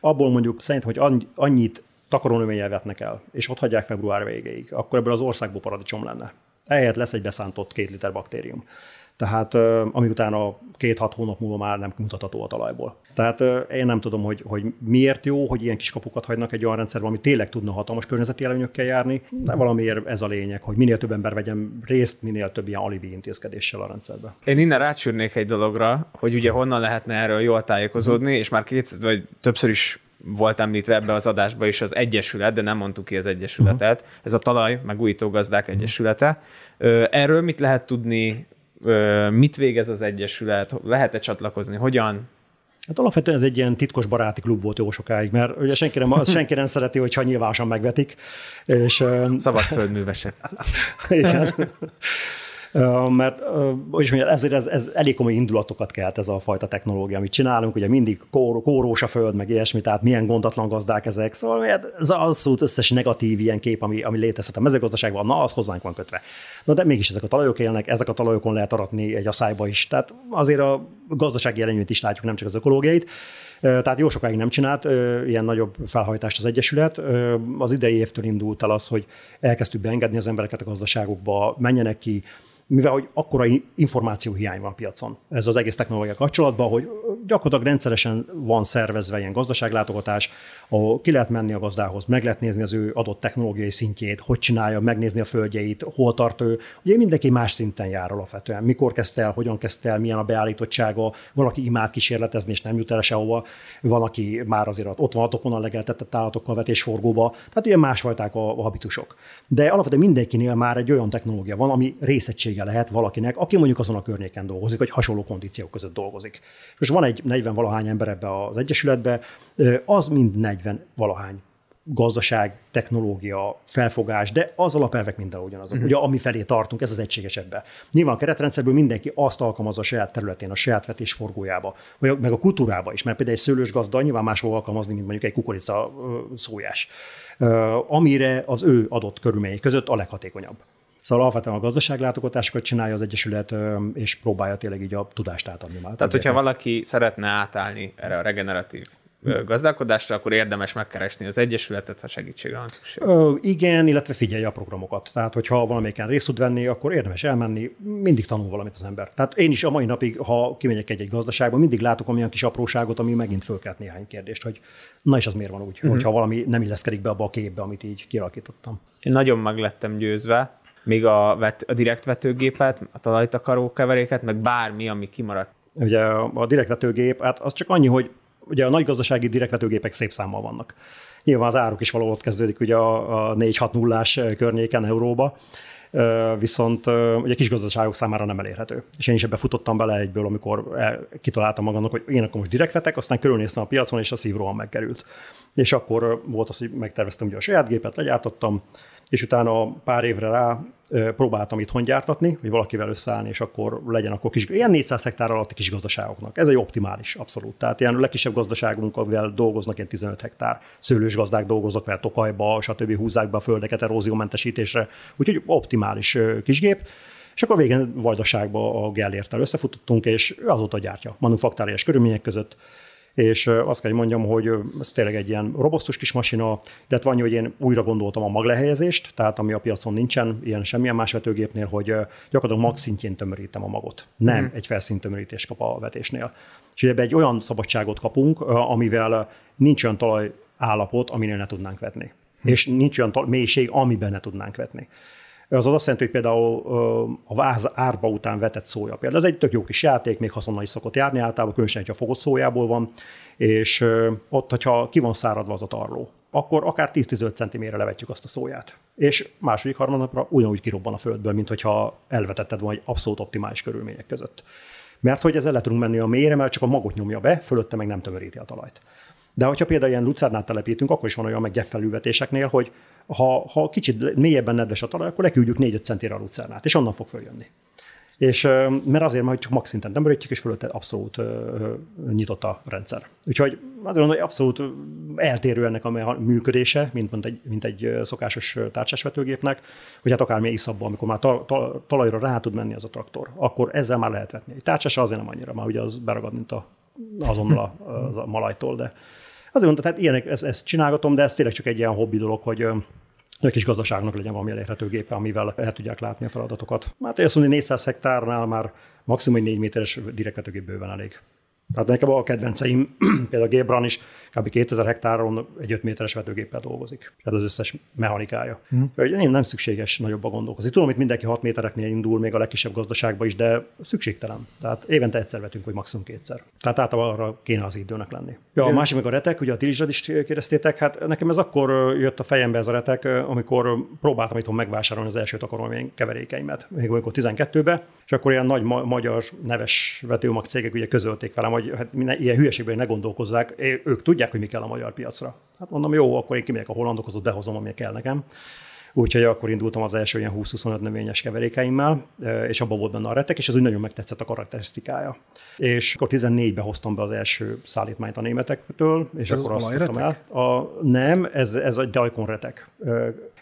abból mondjuk szerint, hogy annyit takarónövényel vetnek el, és ott hagyják február végéig, akkor ebből az országból paradicsom lenne. Ehelyett lesz egy beszántott két liter baktérium. Tehát ami utána két-hat hónap múlva már nem mutatható a talajból. Tehát én nem tudom, hogy, hogy miért jó, hogy ilyen kis kapukat hagynak egy olyan rendszerben, ami tényleg tudna hatalmas környezeti előnyökkel járni, de valamiért ez a lényeg, hogy minél több ember vegyen részt, minél több ilyen alibi intézkedéssel a rendszerbe. Én innen rácsűrnék egy dologra, hogy ugye honnan lehetne erről jól tájékozódni, és már kétszer, vagy többször is volt említve ebbe az adásba is az Egyesület, de nem mondtuk ki az Egyesületet. Uh-huh. Ez a Talaj Megújító Gazdák Egyesülete. Erről mit lehet tudni, mit végez az Egyesület, lehet-e csatlakozni, hogyan? Hát alapvetően ez egy ilyen titkos baráti klub volt jó sokáig, mert ugye senki nem, senki nem szereti, hogyha nyilvánosan megvetik. És, Szabad földművesek. Igen mert hogy mondjam, ezért ez, ez elég komoly indulatokat kelt ez a fajta technológia, amit csinálunk, ugye mindig kóró, kórós a föld, meg ilyesmi, tehát milyen gondatlan gazdák ezek, szóval hát ez abszolút összes negatív ilyen kép, ami, ami létezhet a mezőgazdaságban, na, az hozzánk van kötve. Na, de mégis ezek a talajok élnek, ezek a talajokon lehet aratni egy asszályba is, tehát azért a gazdasági előnyét is látjuk, nem csak az ökológiait. Tehát jó sokáig nem csinált ilyen nagyobb felhajtást az Egyesület. Az idei évtől indult el az, hogy elkezdtük beengedni az embereket a gazdaságokba, menjenek ki, mivel hogy akkora információhiány van a piacon ez az egész technológia kapcsolatban, hogy gyakorlatilag rendszeresen van szervezve ilyen gazdaságlátogatás, ahol ki lehet menni a gazdához, meg lehet nézni az ő adott technológiai szintjét, hogy csinálja, megnézni a földjeit, hol tart ő. Ugye mindenki más szinten jár alapvetően. Mikor kezdte el, hogyan kezdte el, milyen a beállítottsága, valaki imád kísérletezni, és nem jut el sehova, van, aki már azért ott van a topon a legeltetett állatokkal vetésforgóba, tehát ugye másfajták a, a habitusok. De alapvetően mindenkinél már egy olyan technológia van, ami részegysége lehet valakinek, aki mondjuk azon a környéken dolgozik, vagy hasonló kondíciók között dolgozik. És van egy 40 valahány ember ebbe az egyesületbe, az mind 40 valahány gazdaság, technológia, felfogás, de az alapelvek minden ugyanazok, uh-huh. ugye ami felé tartunk, ez az egységes ebbe. Nyilván a keretrendszerből mindenki azt alkalmazza a saját területén, a saját vetés forgójába, vagy meg a kultúrába is, mert például egy szőlős gazda nyilván más fog alkalmazni, mint mondjuk egy kukorica szójás, amire az ő adott körülmények között a leghatékonyabb. Szóval alapvetően a gazdaságlátogatásokat csinálja az Egyesület, és próbálja tényleg így a tudást átadni már. Tehát, hogyha valaki szeretne átállni erre a regeneratív gazdálkodásra, akkor érdemes megkeresni az Egyesületet, ha segítségre van szükség. Ö, igen, illetve figyelje a programokat. Tehát, hogyha valamelyiken részt tud venni, akkor érdemes elmenni, mindig tanul valamit az ember. Tehát én is a mai napig, ha kimegyek egy-egy gazdaságba, mindig látok olyan kis apróságot, ami megint fölkelt néhány kérdést, hogy na és az miért van úgy, uh-huh. hogyha valami nem illeszkedik be abba a képbe, amit így kialakítottam. Én nagyon meg lettem győzve, még a, vet, a direkt vetőgépet, a talajtakaró keveréket, meg bármi, ami kimaradt. Ugye a direkt vetőgép, hát az csak annyi, hogy ugye a nagy gazdasági direktvetőgépek szép számmal vannak. Nyilván az áruk is valahol ott kezdődik ugye a, a 4-6 nullás környéken euróba, viszont ugye kis gazdaságok számára nem elérhető. És én is ebbe futottam bele egyből, amikor kitaláltam magamnak, hogy én akkor most direkt vetek, aztán körülnéztem a piacon, és a szívróan megkerült. És akkor volt az, hogy megterveztem ugye a saját gépet, legyártottam, és utána pár évre rá próbáltam itthon gyártatni, hogy valakivel összeállni, és akkor legyen akkor kis, ilyen 400 hektár alatti kis gazdaságoknak. Ez egy optimális, abszolút. Tehát ilyen legkisebb gazdaságunk, amivel dolgoznak ilyen 15 hektár. Szőlős gazdák dolgoznak vele Tokajba, stb. húzzák be a földeket eróziómentesítésre. Úgyhogy optimális kisgép. És akkor végén Vajdaságba a Gellértel összefutottunk, és ő azóta gyártja manufaktáriás körülmények között és azt kell, hogy mondjam, hogy ez tényleg egy ilyen robosztus kis masina, illetve annyi, hogy én újra gondoltam a maglehelyezést, tehát ami a piacon nincsen, ilyen semmilyen más vetőgépnél, hogy gyakorlatilag mag szintjén tömörítem a magot. Nem mm. egy felszíntömörítés kap a vetésnél. És ebbe egy olyan szabadságot kapunk, amivel nincs olyan talaj állapot, aminél ne tudnánk vetni. Mm. És nincs olyan mélység, amiben ne tudnánk vetni az az azt jelenti, hogy például a árba után vetett szója például. Ez egy tök jó kis játék, még haszonnal is szokott járni általában, különösen, ha fogott szójából van, és ott, hogyha ki van száradva az a tarló, akkor akár 10-15 cm levetjük azt a szóját. És második, harmadnapra ugyanúgy kirobban a földből, mint hogyha elvetetted volna egy abszolút optimális körülmények között. Mert hogy ezzel le tudunk menni a mélyre, mert csak a magot nyomja be, fölötte meg nem tömöríti a talajt. De hogyha például ilyen lucernát telepítünk, akkor is van olyan meg gyeffelülvetéseknél, hogy ha, ha kicsit mélyebben nedves a talaj, akkor leküldjük 4-5 centire a lucernát, és onnan fog följönni. És mert azért, hogy csak max nem és fölötte abszolút nyitott a rendszer. Úgyhogy azért mondom, hogy abszolút eltérő ennek a működése, mint, mint, egy, mint egy szokásos tárcsásvetőgépnek, hogy hát akármilyen iszabban, amikor már ta, ta, talajra rá tud menni az a traktor, akkor ezzel már lehet vetni. Egy tárcsás azért nem annyira, már ugye az beragad, mint a, azonnal a, a malajtól, de azért mondta, tehát ilyenek, ezt, ezt csinálgatom, de ez tényleg csak egy ilyen hobbi dolog, hogy egy kis gazdaságnak legyen valami elérhető gépe, amivel el tudják látni a feladatokat. Hát azt mondani, 400 hektárnál már maximum egy 4 méteres direktvetőgép bőven elég. Tehát nekem a kedvenceim, például a Gébran is kb. 2000 hektáron egy 5 méteres vetőgéppel dolgozik. Ez az összes mechanikája. Mm. Nem szükséges nagyobba gondolkozni. Tudom, hogy mindenki 6 métereknél indul, még a legkisebb gazdaságban is, de szükségtelen. Tehát évente egyszer vetünk, vagy maximum kétszer. Tehát általában arra kéne az időnek lenni. Ja, a másik meg a retek, ugye a Tilizsad is kérdeztétek, hát nekem ez akkor jött a fejembe ez a retek, amikor próbáltam itthon megvásárolni az első takarmány keverékeimet, még amikor 12-be, és akkor ilyen nagy ma- magyar neves vetőmag cégek ugye közölték velem, hogy hát minden, ilyen hülyeségben ne gondolkozzák, ők tudják, hogy mi kell a magyar piacra. Hát mondom, jó, akkor én kimegyek a hollandokhoz, ott behozom, ami kell nekem. Úgyhogy akkor indultam az első ilyen 20-25 növényes keverékeimmel, és abban volt benne a retek, és ez úgy nagyon megtetszett a karakterisztikája. És akkor 14-ben hoztam be az első szállítmányt a németektől, és ez akkor azt tudtam el. A, nem, ez, ez egy dajkon retek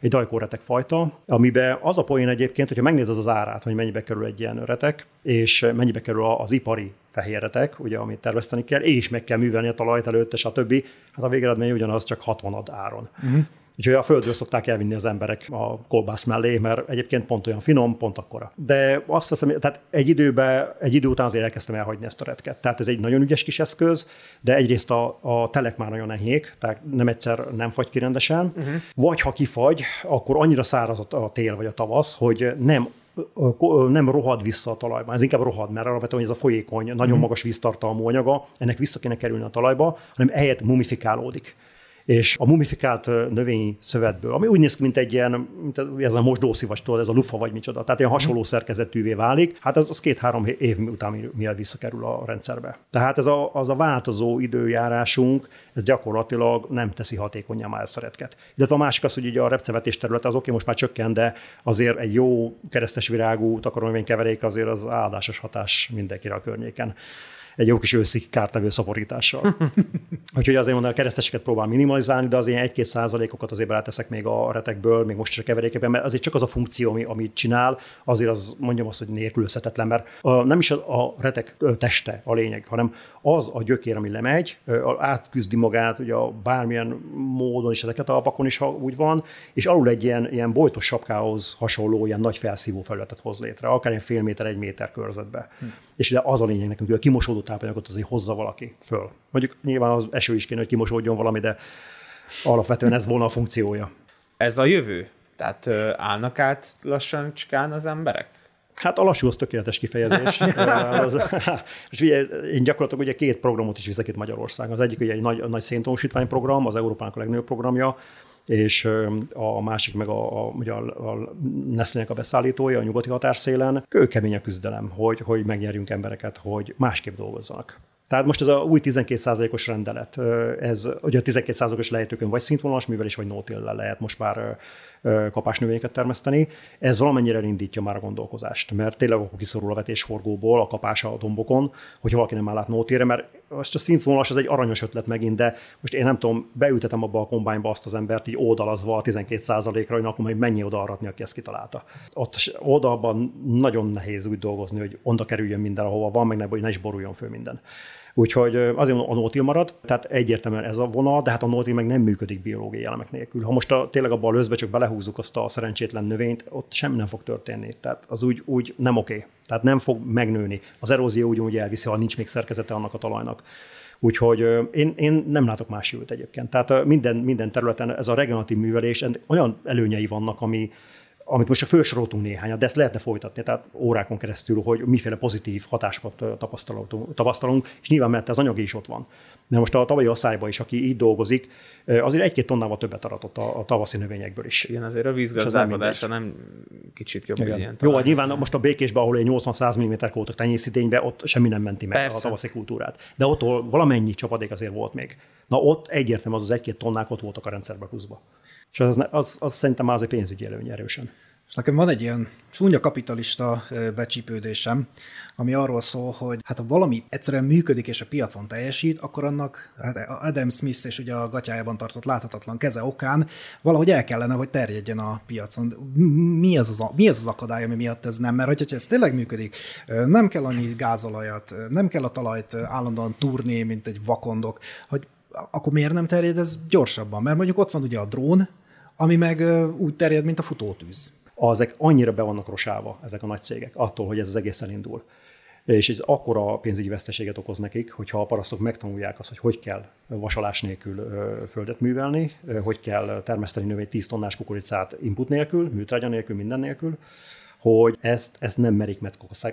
egy dajkóretek fajta, amiben az a poén egyébként, hogyha megnézed az árát, hogy mennyibe kerül egy ilyen retek, és mennyibe kerül az ipari fehérretek, ugye, amit tervezteni kell, és meg kell művelni a talajt előtte, stb. Hát a végeredmény ugyanaz, csak 60 áron. Uh-huh. Úgyhogy a földről szokták elvinni az emberek a kolbász mellé, mert egyébként pont olyan finom, pont akkora. De azt hiszem, tehát egy időben, egy idő után azért elkezdtem elhagyni ezt a retket. Tehát ez egy nagyon ügyes kis eszköz, de egyrészt a, a telek már nagyon enyhék, tehát nem egyszer nem fagy ki rendesen, uh-huh. vagy ha kifagy, akkor annyira száraz a tél vagy a tavasz, hogy nem nem rohad vissza a talajba, ez inkább rohad, mert alapvetően ez a folyékony, nagyon mhm. magas víztartalmú anyaga, ennek vissza kéne kerülni a talajba, hanem ehelyett mumifikálódik és a mumifikált növényi szövetből, ami úgy néz ki, mint egy ilyen, mint ez a mosdószivacs, ez a lufa vagy micsoda, tehát ilyen hasonló szerkezetűvé válik, hát az, az két-három év után miatt visszakerül a rendszerbe. Tehát ez a, az a változó időjárásunk, ez gyakorlatilag nem teszi hatékonyá már ezt a retket. Illetve a másik az, hogy ugye a repcevetés területe az oké, most már csökken, de azért egy jó keresztes virágú keverék azért az áldásos hatás mindenkire a környéken egy jó kis őszi kártevő szaporítással. Úgyhogy azért mondom, a kereszteseket próbál minimalizálni, de az ilyen 1-2 százalékokat azért beleteszek még a retekből, még most is a keverékekben, mert azért csak az a funkció, ami, amit csinál, azért az mondjam azt, hogy nélkülözhetetlen, mert a, nem is a, retek teste a lényeg, hanem az a gyökér, ami lemegy, átküzdi magát, ugye a bármilyen módon is ezeket a alapakon is, ha úgy van, és alul egy ilyen, ilyen bojtos sapkához hasonló ilyen nagy felszívó felületet hoz létre, akár egy fél méter, egy méter körzetbe. Hm. És ide az a lényeg nekünk, hogy a kimosódó tápanyagot azért hozza valaki föl. Mondjuk nyilván az eső is kéne, hogy kimosódjon valami, de alapvetően ez volna a funkciója. Ez a jövő? Tehát állnak át lassan cskán az emberek? Hát a lassú az tökéletes kifejezés. és ugye én gyakorlatilag ugye két programot is viszek itt Magyarországon. Az egyik ugye egy nagy, nagy széntósítvány program, az Európának a legnagyobb programja, és a másik meg a, a, ugye a, a Nestlé-nek a beszállítója a nyugati határszélen. Kőkemény a küzdelem, hogy, hogy megnyerjünk embereket, hogy másképp dolgozzanak. Tehát most ez a új 12%-os rendelet, ez ugye a 12%-os lejtőkön vagy szintvonalas művelés, vagy no lehet most már kapásnövényeket termeszteni. Ez valamennyire elindítja már a gondolkozást, mert tényleg akkor kiszorul a vetéshorgóból a kapás a dombokon, hogy valaki nem áll át nótére, mert most a színvonalas az egy aranyos ötlet megint, de most én nem tudom, beültetem abba a kombányba azt az embert így oldalazva a 12%-ra, hogy akkor majd mennyi oda aratni, aki ezt kitalálta. Ott oldalban nagyon nehéz úgy dolgozni, hogy onda kerüljön minden, ahova van, meg ne, ne is boruljon föl minden. Úgyhogy azért a nótil marad, tehát egyértelműen ez a vonal, de hát a nótil meg nem működik biológiai elemek nélkül. Ha most a, tényleg abban a lőzbe csak belehúzzuk azt a szerencsétlen növényt, ott semmi nem fog történni. Tehát az úgy, úgy nem oké. Okay. Tehát nem fog megnőni. Az erózió úgy elviszi, ha nincs még szerkezete annak a talajnak. Úgyhogy én, én nem látok más jövőt egyébként. Tehát minden, minden területen ez a regeneratív művelés, olyan előnyei vannak, ami, amit most csak felsoroltunk néhányat, de ezt lehetne folytatni, tehát órákon keresztül, hogy miféle pozitív hatásokat tapasztalunk, és nyilván mert az anyagi is ott van. De most a tavalyi asszályban is, aki így dolgozik, azért egy-két tonnával többet aratott a, a tavaszi növényekből is. Igen, azért a vízgazdálkodása nem, nem kicsit jobb. Igen. Ilyen, Jó, hát nyilván most a békésben, ahol egy 80-100 mm voltak tenyészidényben, ott semmi nem menti meg Persze. a tavaszi kultúrát. De ott valamennyi csapadék azért volt még. Na ott egyértelműen az az egy-két tonnák ott voltak a rendszerbe húzva. És az, az, az szerintem már az egy pénzügyi előny erősen. És nekem van egy ilyen csúnya kapitalista becsípődésem, ami arról szól, hogy hát ha valami egyszerűen működik és a piacon teljesít, akkor annak hát Adam Smith és ugye a gatyájában tartott láthatatlan keze okán valahogy el kellene, hogy terjedjen a piacon. Mi az az, mi az, az akadály, ami miatt ez nem? Mert hogyha ez tényleg működik, nem kell annyi gázolajat, nem kell a talajt állandóan túrni, mint egy vakondok, hogy akkor miért nem terjed ez gyorsabban? Mert mondjuk ott van ugye a drón, ami meg úgy terjed, mint a futótűz. Ezek annyira be vannak rosálva, ezek a nagy cégek, attól, hogy ez az egész elindul. És ez akkora pénzügyi veszteséget okoz nekik, hogyha a parasztok megtanulják azt, hogy hogy kell vasalás nélkül földet művelni, hogy kell termeszteni növény 10 tonnás kukoricát input nélkül, műtrágya nélkül, minden nélkül, hogy ezt, ezt nem merik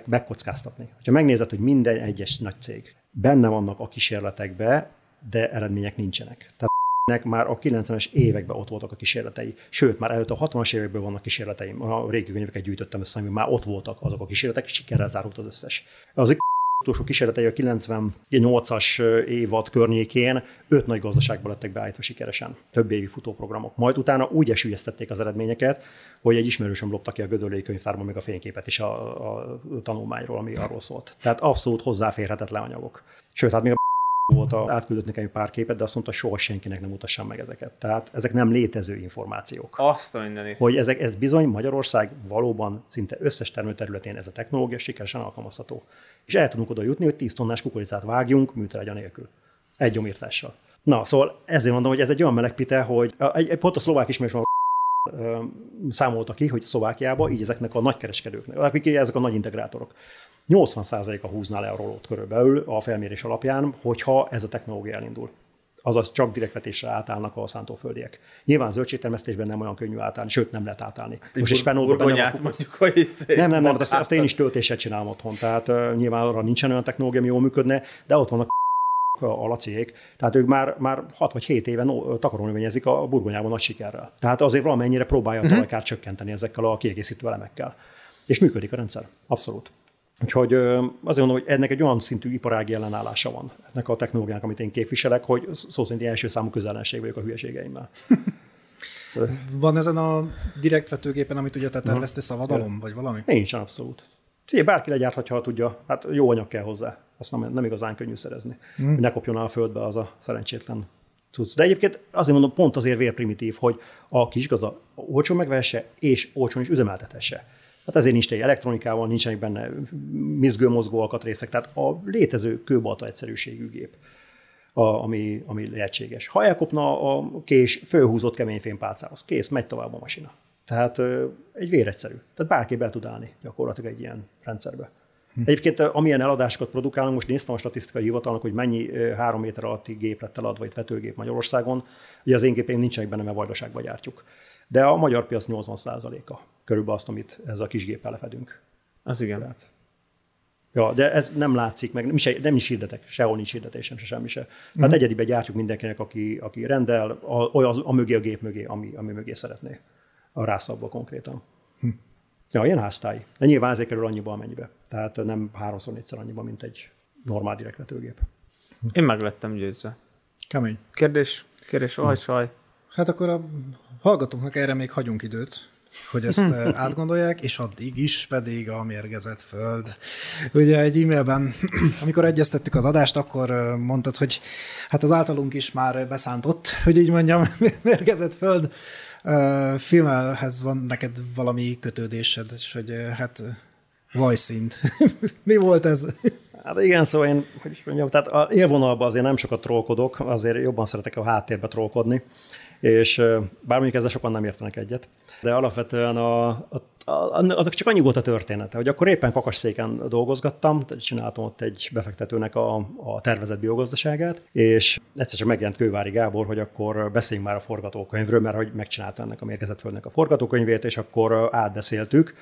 megkockáztatni. Ha megnézed, hogy minden egyes nagy cég benne vannak a kísérletekbe, de eredmények nincsenek. Tehát nek már a 90-es években ott voltak a kísérletei. Sőt, már előtt a 60-as években vannak kísérleteim. A régi könyveket gyűjtöttem össze, ami már ott voltak azok a kísérletek, sikerrel zárult az összes. Az utolsó kísérletei a 98-as évad környékén öt nagy gazdaságban lettek beállítva sikeresen. Több évi futóprogramok. Majd utána úgy esülyeztették az eredményeket, hogy egy ismerősöm lopta ki a Gödöllői könyvtárban még a fényképet is a, a tanulmányról, ami arról szólt. Tehát abszolút hozzáférhetetlen anyagok. Sőt, hát még a volt, a, átküldött nekem egy pár képet, de azt mondta, soha senkinek nem mutassam meg ezeket. Tehát ezek nem létező információk. Azt a mindenit. Hogy ezek, ez bizony Magyarország valóban szinte összes termőterületén ez a technológia sikeresen alkalmazható. És el tudunk oda jutni, hogy 10 tonnás kukoricát vágjunk műtrágya nélkül. Egy gyomírtással. Na, szóval ezért mondom, hogy ez egy olyan melegpite, hogy egy, egy pont a szlovák ismerős ö, számolta ki, hogy Szlovákiában így ezeknek a nagykereskedőknek, akik ezek a nagy integrátorok, 80%-a húzná le a rolót körülbelül a felmérés alapján, hogyha ez a technológia elindul. Azaz csak direktvetésre átállnak a szántóföldiek. Nyilván zöldségtermesztésben nem olyan könnyű átállni, sőt nem lehet átállni. Most is burgonyát mondjuk, hogy izé nem, nem, nem, azt, azt én is töltéset csinálom otthon, tehát uh, nyilván arra nincsen olyan technológia, ami jól működne, de ott vannak a laciék, tehát ők már, már 6 vagy 7 éven takarónövényezik a burgonyában nagy sikerrel. Tehát azért valamennyire próbálja a talajkát csökkenteni ezekkel a kiegészítő elemekkel. És működik a rendszer, abszolút. Úgyhogy azért mondom, hogy ennek egy olyan szintű iparági ellenállása van, ennek a technológiának, amit én képviselek, hogy szó szerint első számú közelenség vagyok a hülyeségeimmel. Van ezen a direkt vetőgépen, amit ugye te terveztél, szavadalom, vagy valami? Nincs, abszolút. Szia, bárki legyárthatja, ha tudja. Hát jó anyag kell hozzá. Azt nem, nem igazán könnyű szerezni. Mm. Hogy ne kopjon a földbe az a szerencsétlen cucc. De egyébként azért mondom, pont azért vérprimitív, hogy a kisgazda olcsó megvesse, és olcsón is üzemeltetesse. Hát ezért nincs egy elektronikával, nincsenek benne mozgó alkatrészek, tehát a létező kőbalta egyszerűségű gép, a, ami, ami lehetséges. Ha elkopna a kés fölhúzott kemény fémpálcához, kész, megy tovább a masina. Tehát egy véregyszerű. Tehát bárki be tud állni gyakorlatilag egy ilyen rendszerbe. Hm. Egyébként amilyen eladásokat produkálunk, most néztem a statisztikai hivatalnak, hogy mennyi három méter alatti gép lett eladva, vagy vetőgép Magyarországon. Ugye az én gépeim nincsenek benne, mert vajdaságba gyártjuk. De a magyar piac 80%-a körülbelül azt, amit ezzel a kis géppel lefedünk. Az igen. Tehát, ja, de ez nem látszik meg, nem is, nem is hirdetek, sehol nincs hirdetésem, se semmi se. Tehát mm. egyedibe gyártjuk mindenkinek, aki, aki rendel, a, a, a mögé, a gép mögé, ami, ami mögé szeretné. A rászabba konkrétan. Hm. Ja, ilyen háztály. De nyilván ezért kerül annyiba, amennyibe. Tehát nem háromszor, négyszer annyiba, mint egy normál direktvetőgép. Én meg lettem győzve. Kemény. Kérdés, kérdés, oj, saj. Hát akkor a hallgatóknak erre még hagyunk időt, hogy ezt eh, átgondolják, és addig is pedig a mérgezett föld. Ugye egy e-mailben, amikor egyeztettük az adást, akkor eh, mondtad, hogy hát az általunk is már beszántott, hogy így mondjam, mérgezett föld. Eh, Filmhez van neked valami kötődésed, és hogy hát vajszint. Mi volt ez? Hát igen, szóval én, hogy is mondjam, tehát a élvonalban azért nem sokat trollkodok, azért jobban szeretek a háttérbe trollkodni, és bár mondjuk ezzel sokan nem értenek egyet, de alapvetően a, a annak csak annyi volt a története, hogy akkor éppen kakasszéken dolgozgattam, csináltam ott egy befektetőnek a, a tervezett biogazdaságát, és egyszer csak megjelent Kővári Gábor, hogy akkor beszéljünk már a forgatókönyvről, mert hogy megcsinálta ennek a mérgezett földnek a forgatókönyvét, és akkor átbeszéltük,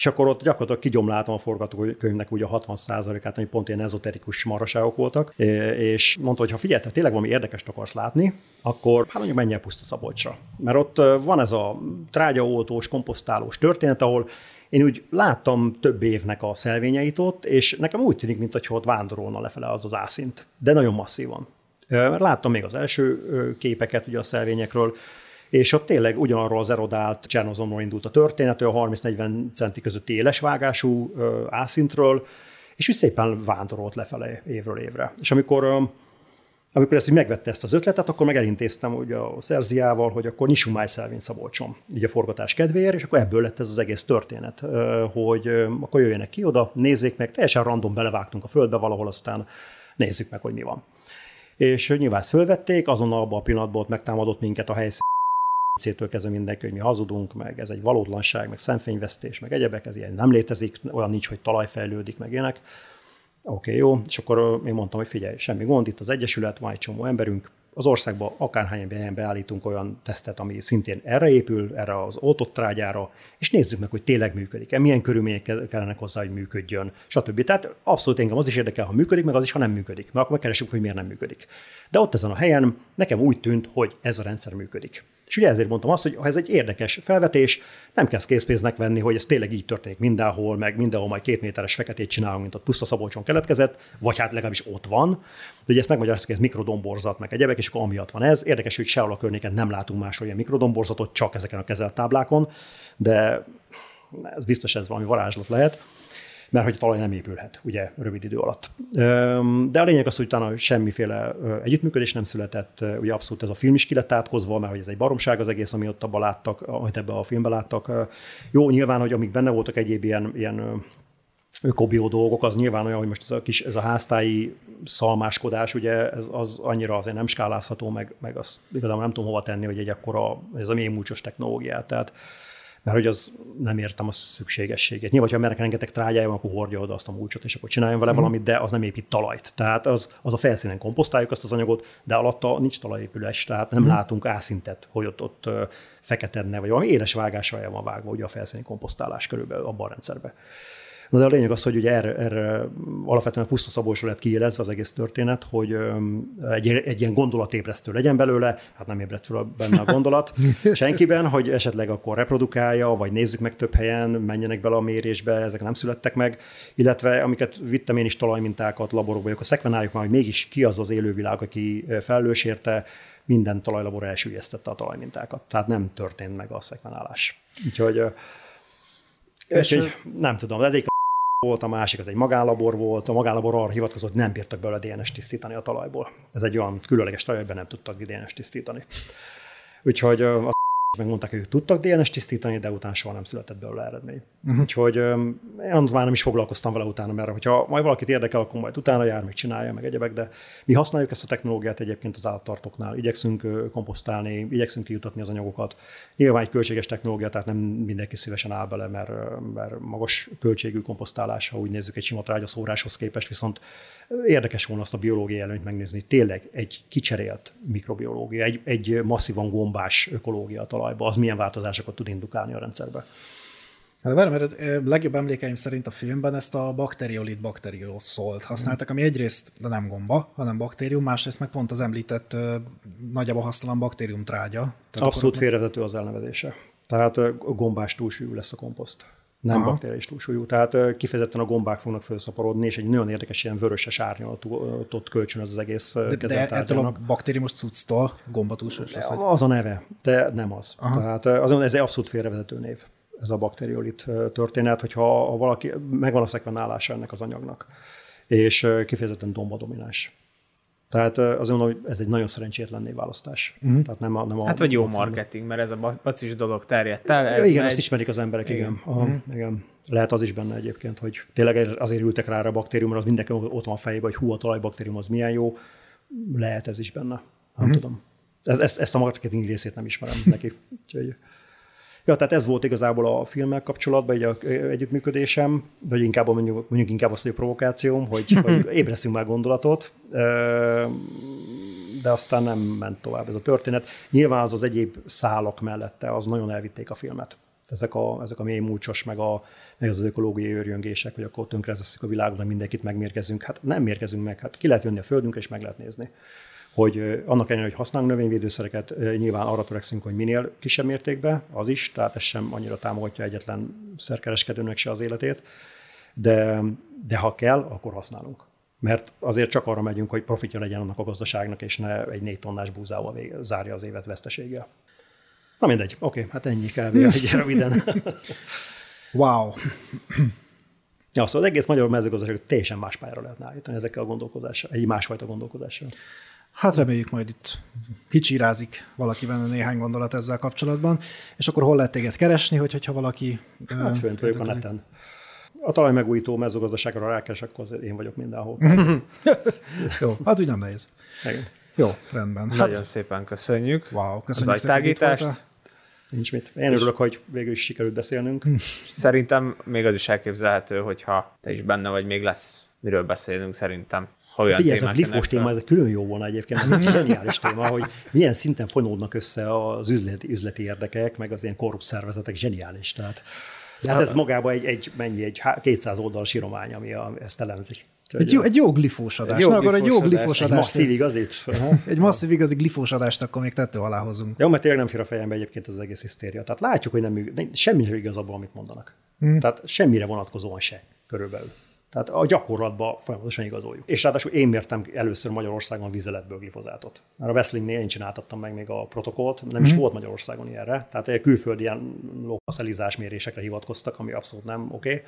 és akkor ott gyakorlatilag kigyomláltam a forgatókönyvnek ugye a 60%-át, ami pont ilyen ezoterikus maraságok voltak, és mondta, hogy ha figyelj, te tényleg valami érdekest akarsz látni, akkor hát mondjuk menj el Puszta Szabolcsra. Mert ott van ez a trágyaoltós, komposztálós történet, ahol én úgy láttam több évnek a szelvényeit ott, és nekem úgy tűnik, mintha ott vándorolna lefele az az ászint, de nagyon masszívan. Láttam még az első képeket ugye a szelvényekről, és ott tényleg ugyanarról az erodált Csernozomról indult a történet, olyan 30-40 centi közötti éles vágású ászintről, és úgy szépen vándorolt lefelé évről évre. És amikor amikor ezt így megvette ezt az ötletet, akkor meg elintéztem ugye a Szerziával, hogy akkor nyissunk májszelvén Szabolcson, így a forgatás kedvéért, és akkor ebből lett ez az egész történet, hogy akkor jöjjenek ki oda, nézzék meg, teljesen random belevágtunk a földbe valahol, aztán nézzük meg, hogy mi van. És nyilván fölvették, azonnal abban a pillanatban ott megtámadott minket a helyszín szétől kezdve mindenki, hogy mi hazudunk, meg ez egy valótlanság, meg szemfényvesztés, meg egyebek, ez ilyen nem létezik, olyan nincs, hogy talaj fejlődik, meg ilyenek. Oké, okay, jó. És akkor én mondtam, hogy figyelj, semmi gond, itt az Egyesület, van egy csomó emberünk, az országban akárhány helyen beállítunk olyan tesztet, ami szintén erre épül, erre az oltott trágyára, és nézzük meg, hogy tényleg működik-e, milyen körülmények kellene hozzá, hogy működjön, stb. Tehát abszolút engem az is érdekel, ha működik, meg az is, ha nem működik, mert akkor megkeresünk, hogy miért nem működik. De ott ezen a helyen nekem úgy tűnt, hogy ez a rendszer működik. És ugye ezért mondtam azt, hogy ez egy érdekes felvetés, nem kell készpénznek venni, hogy ez tényleg így történik mindenhol, meg mindenhol majd két méteres feketét csinálunk, mint a puszta Szabolcson keletkezett, vagy hát legalábbis ott van. De ugye ezt megmagyaráztuk, hogy ez mikrodomborzat, meg egyebek, és akkor amiatt van ez. Érdekes, hogy sehol a környéken nem látunk máshol ilyen mikrodomborzatot, csak ezeken a kezelt táblákon, de ez biztos ez valami varázslat lehet mert hogy a talaj nem épülhet, ugye, rövid idő alatt. De a lényeg az, hogy utána semmiféle együttműködés nem született, ugye abszolút ez a film is ki lett átkozva, mert hogy ez egy baromság az egész, ami ott abban láttak, amit ebben a filmben láttak. Jó, nyilván, hogy amik benne voltak egyéb ilyen, ilyen ökobió dolgok, az nyilván olyan, hogy most ez a kis ez a háztáji szalmáskodás, ugye ez az annyira azért nem skálázható, meg, meg azt igazából nem tudom hova tenni, hogy egy akkora, ez a mémúcsos technológiát. Tehát mert hogy az nem értem a szükségességét. Nyilván, ha merek rengeteg trágyája van, akkor hordja oda azt a múlcsot, és akkor csináljon vele mm. valamit, de az nem épít talajt. Tehát az, az a felszínen komposztáljuk azt az anyagot, de alatta nincs talajépülés, tehát nem mm. látunk ászintet, hogy ott, ott feketedne, vagy valami éles vágással van vágva ugye a felszíni komposztálás körülbelül abban a rendszerben. Na de a lényeg az, hogy ugye erre, erre alapvetően puszta szabósról lett kiélezve az egész történet, hogy egy, egy ilyen gondolatébresztő legyen belőle, hát nem ébredt fel benne a gondolat senkiben, hogy esetleg akkor reprodukálja, vagy nézzük meg több helyen, menjenek bele a mérésbe, ezek nem születtek meg, illetve amiket vittem én is talajmintákat laborokba, akkor szekvenáljuk már, hogy mégis ki az az élővilág, aki felelős érte, minden talajlabor elsüllyesztette a talajmintákat. Tehát nem történt meg a szekvenálás. Úgyhogy, és, és nem tudom, egyik volt, a másik az egy magánlabor volt, a magánlabor arra hivatkozott, hogy nem bírtak belőle DNS tisztítani a talajból. Ez egy olyan különleges talaj, nem tudtak DNS tisztítani. Úgyhogy az megmondták, hogy ők tudtak DNS tisztítani, de utána soha nem született belőle eredmény. Uh-huh. Úgyhogy én már nem is foglalkoztam vele utána, mert hogyha majd valakit érdekel, akkor majd utána jár, meg csinálja, meg egyebek, de mi használjuk ezt a technológiát egyébként az állattartóknál. Igyekszünk komposztálni, igyekszünk kijutatni az anyagokat. Nyilván egy költséges technológia, tehát nem mindenki szívesen áll bele, mert, mert magas költségű komposztálás, ha úgy nézzük egy sima trágyaszóráshoz képest, viszont Érdekes volna azt a biológiai előnyt megnézni. Tényleg egy kicserélt mikrobiológia, egy, egy masszívan gombás ökológia a talajba, az milyen változásokat tud indukálni a rendszerbe. Hát várj, mert legjobb emlékeim szerint a filmben ezt a bakteriolit bakteriószolt használtak, ami egyrészt de nem gomba, hanem baktérium, másrészt meg pont az említett nagyjából hasztalan baktérium trágya. Abszolút félrevető az elnevezése. Tehát gombás túlsúlyú lesz a komposzt nem Aha. bakteriális túlsúlyú. Tehát kifejezetten a gombák fognak felszaporodni, és egy nagyon érdekes ilyen vöröses árnyalatot kölcsön az egész De, de ettől a baktériumos cucctól gomba túlsúlyos lesz? Az a neve, de nem az. Aha. Tehát azon ez egy abszolút félrevezető név, ez a bakteriolit történet, hogyha ha valaki, megvan a szekvenálása ennek az anyagnak, és kifejezetten domba domináns. Tehát azért mondom, hogy ez egy nagyon szerencsétlen névválasztás. Uh-huh. Tehát nem a, nem a, hát, vagy jó marketing, mert ez a bacis dolog terjedt el. Ez igen, megy... ezt ismerik az emberek, igen. igen. Aha, uh-huh. igen. Lehet az is benne egyébként, hogy tényleg azért ültek rá a baktériumra, az mindenki ott van fejében, hogy hú, a talajbaktérium az milyen jó. Lehet ez is benne. Nem uh-huh. tudom. Ez, ezt, ezt a marketing részét nem ismerem neki. Úgyhogy... Ja, tehát ez volt igazából a filmmel kapcsolatban egy a, együttműködésem, vagy inkább mondjuk, mondjuk inkább azt, hogy a provokációm, hogy, hogy ébresztünk már gondolatot, de aztán nem ment tovább ez a történet. Nyilván az az egyéb szálak mellette, az nagyon elvitték a filmet. Ezek a, ezek a mély múlcsos, meg, a, meg az ökológiai őrjöngések, hogy akkor tönkrezesszük a világon, mindenkit megmérkezünk. Hát nem mérkezünk meg, hát ki lehet jönni a földünkre, és meg lehet nézni hogy annak ellenére, hogy használunk növényvédőszereket, nyilván arra törekszünk, hogy minél kisebb mértékben, az is, tehát ez sem annyira támogatja egyetlen szerkereskedőnek se az életét, de, de ha kell, akkor használunk. Mert azért csak arra megyünk, hogy profitja legyen annak a gazdaságnak, és ne egy négy tonnás búzával zárja az évet veszteséggel. Na mindegy, oké, hát ennyi kb. egy röviden. Wow. Ja, szóval az egész magyar mezőgazdaságot teljesen más pályára lehetne állítani ezekkel a gondolkodással, egy másfajta gondolkodással. Hát reméljük majd itt kicsirázik valaki benne néhány gondolat ezzel kapcsolatban, és akkor hol lehet téged keresni, hogy, hogyha valaki... Hát fönt vagyok a neten. A talajmegújító mezőgazdaságra rákeres, akkor az én vagyok mindenhol. Jó, hát úgy nem nehéz. Igen. Jó, rendben. Hát, Nagyon szépen köszönjük wow, az köszönjük itt agytágítást. Nincs mit. Én örülök, hogy végül is sikerült beszélnünk. Szerintem még az is elképzelhető, hogyha te is benne vagy, még lesz miről beszélünk szerintem. Ha olyan Figyelj, ez a glifos téma, ez egy külön jó volna egyébként. Ez egy zseniális téma, hogy milyen szinten fonódnak össze az üzleti, üzleti érdekek, meg az ilyen korrupt szervezetek, zseniális. Tehát, de hát ez magában egy, egy, mennyi, egy há- 200 oldalas íromány, ami a, ezt elemzi. Egy jó, egy jó glifós adás. Egy jó Na, akkor egy jó glifós adás. Egy masszív igazit. Egy masszív igazi glifós adást akkor még tető alá hozunk. Jó, mert tényleg nem fér a fejembe egyébként ez az egész hisztéria. Tehát látjuk, hogy nem semmi sem igaz abban, amit mondanak. Hmm. Tehát semmire vonatkozóan se körülbelül. Tehát a gyakorlatban folyamatosan igazoljuk. És ráadásul én mértem először Magyarországon vizeletből glifozátot. Mert a Weslingnél én csináltattam meg még a protokollt, nem is volt Magyarországon ilyenre. Tehát egy külföldi ilyen lófaszelizás mérésekre hivatkoztak, ami abszolút nem oké. Okay.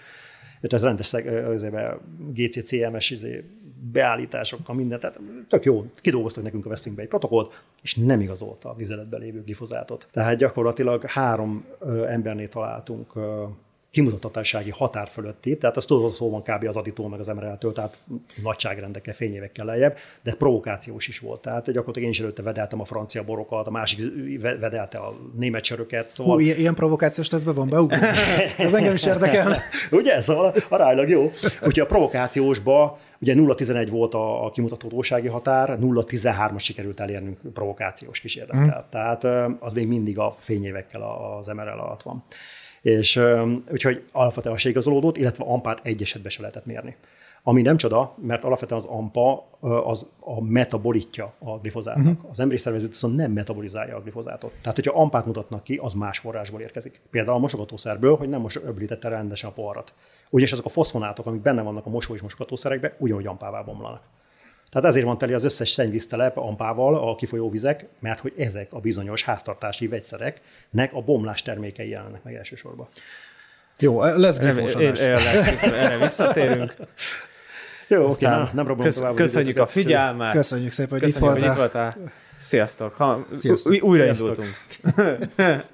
Ez rendes GCCMS izé, beállításokkal, minden, tehát tök jó, kidolgoztak nekünk a Westlingbe egy protokollt, és nem igazolta a vizeletben lévő glifozátot. Tehát gyakorlatilag három embernél találtunk kimutathatósági határ fölötti, tehát az tudod, szó van kb. az aditól meg az emereltől, tehát nagyságrendekkel, fényévekkel lejjebb, de provokációs is volt. Tehát gyakorlatilag én is előtte vedeltem a francia borokat, a másik ve- vedelte a német söröket, szóval Hú, ilyen, provokációs tesztbe van beugró? Ez engem is érdekel. Ugye? Szóval aránylag jó. Úgyhogy a provokációsba ugye 0,11 volt a, a kimutatósági határ, 0,13-as sikerült elérnünk provokációs kísérlettel. Mm. Tehát az még mindig a fényévekkel az MRL alatt van. És úgyhogy alapvetően se igazolódott, illetve ampát egy esetben se lehetett mérni. Ami nem csoda, mert alapvetően az AMPA az a metabolitja a glifozátnak. Uh-huh. Az emberi szervezet viszont nem metabolizálja a glifozátot. Tehát, hogyha ampát mutatnak ki, az más forrásból érkezik. Például a mosogatószerből, hogy nem most öblítette rendesen a poharat. Ugyanis azok a foszfonátok, amik benne vannak a mosó és mosogatószerekben, ugyanúgy ampává bomlanak. Tehát ezért van teli az összes szennyvíztelep ampával a kifolyó vizek, mert hogy ezek a bizonyos háztartási vegyszereknek a bomlás termékei jelennek meg elsősorban. Jó, lesz glifós Erre, visszatérünk. Jó, oké, nem rabolom kösz, tovább köszönjük a figyelmet. Köszönjük szépen, hogy Köszönjük, itt hogy itt voltál. Sziasztok. Ha, Sziasztok. Új, újraindultunk.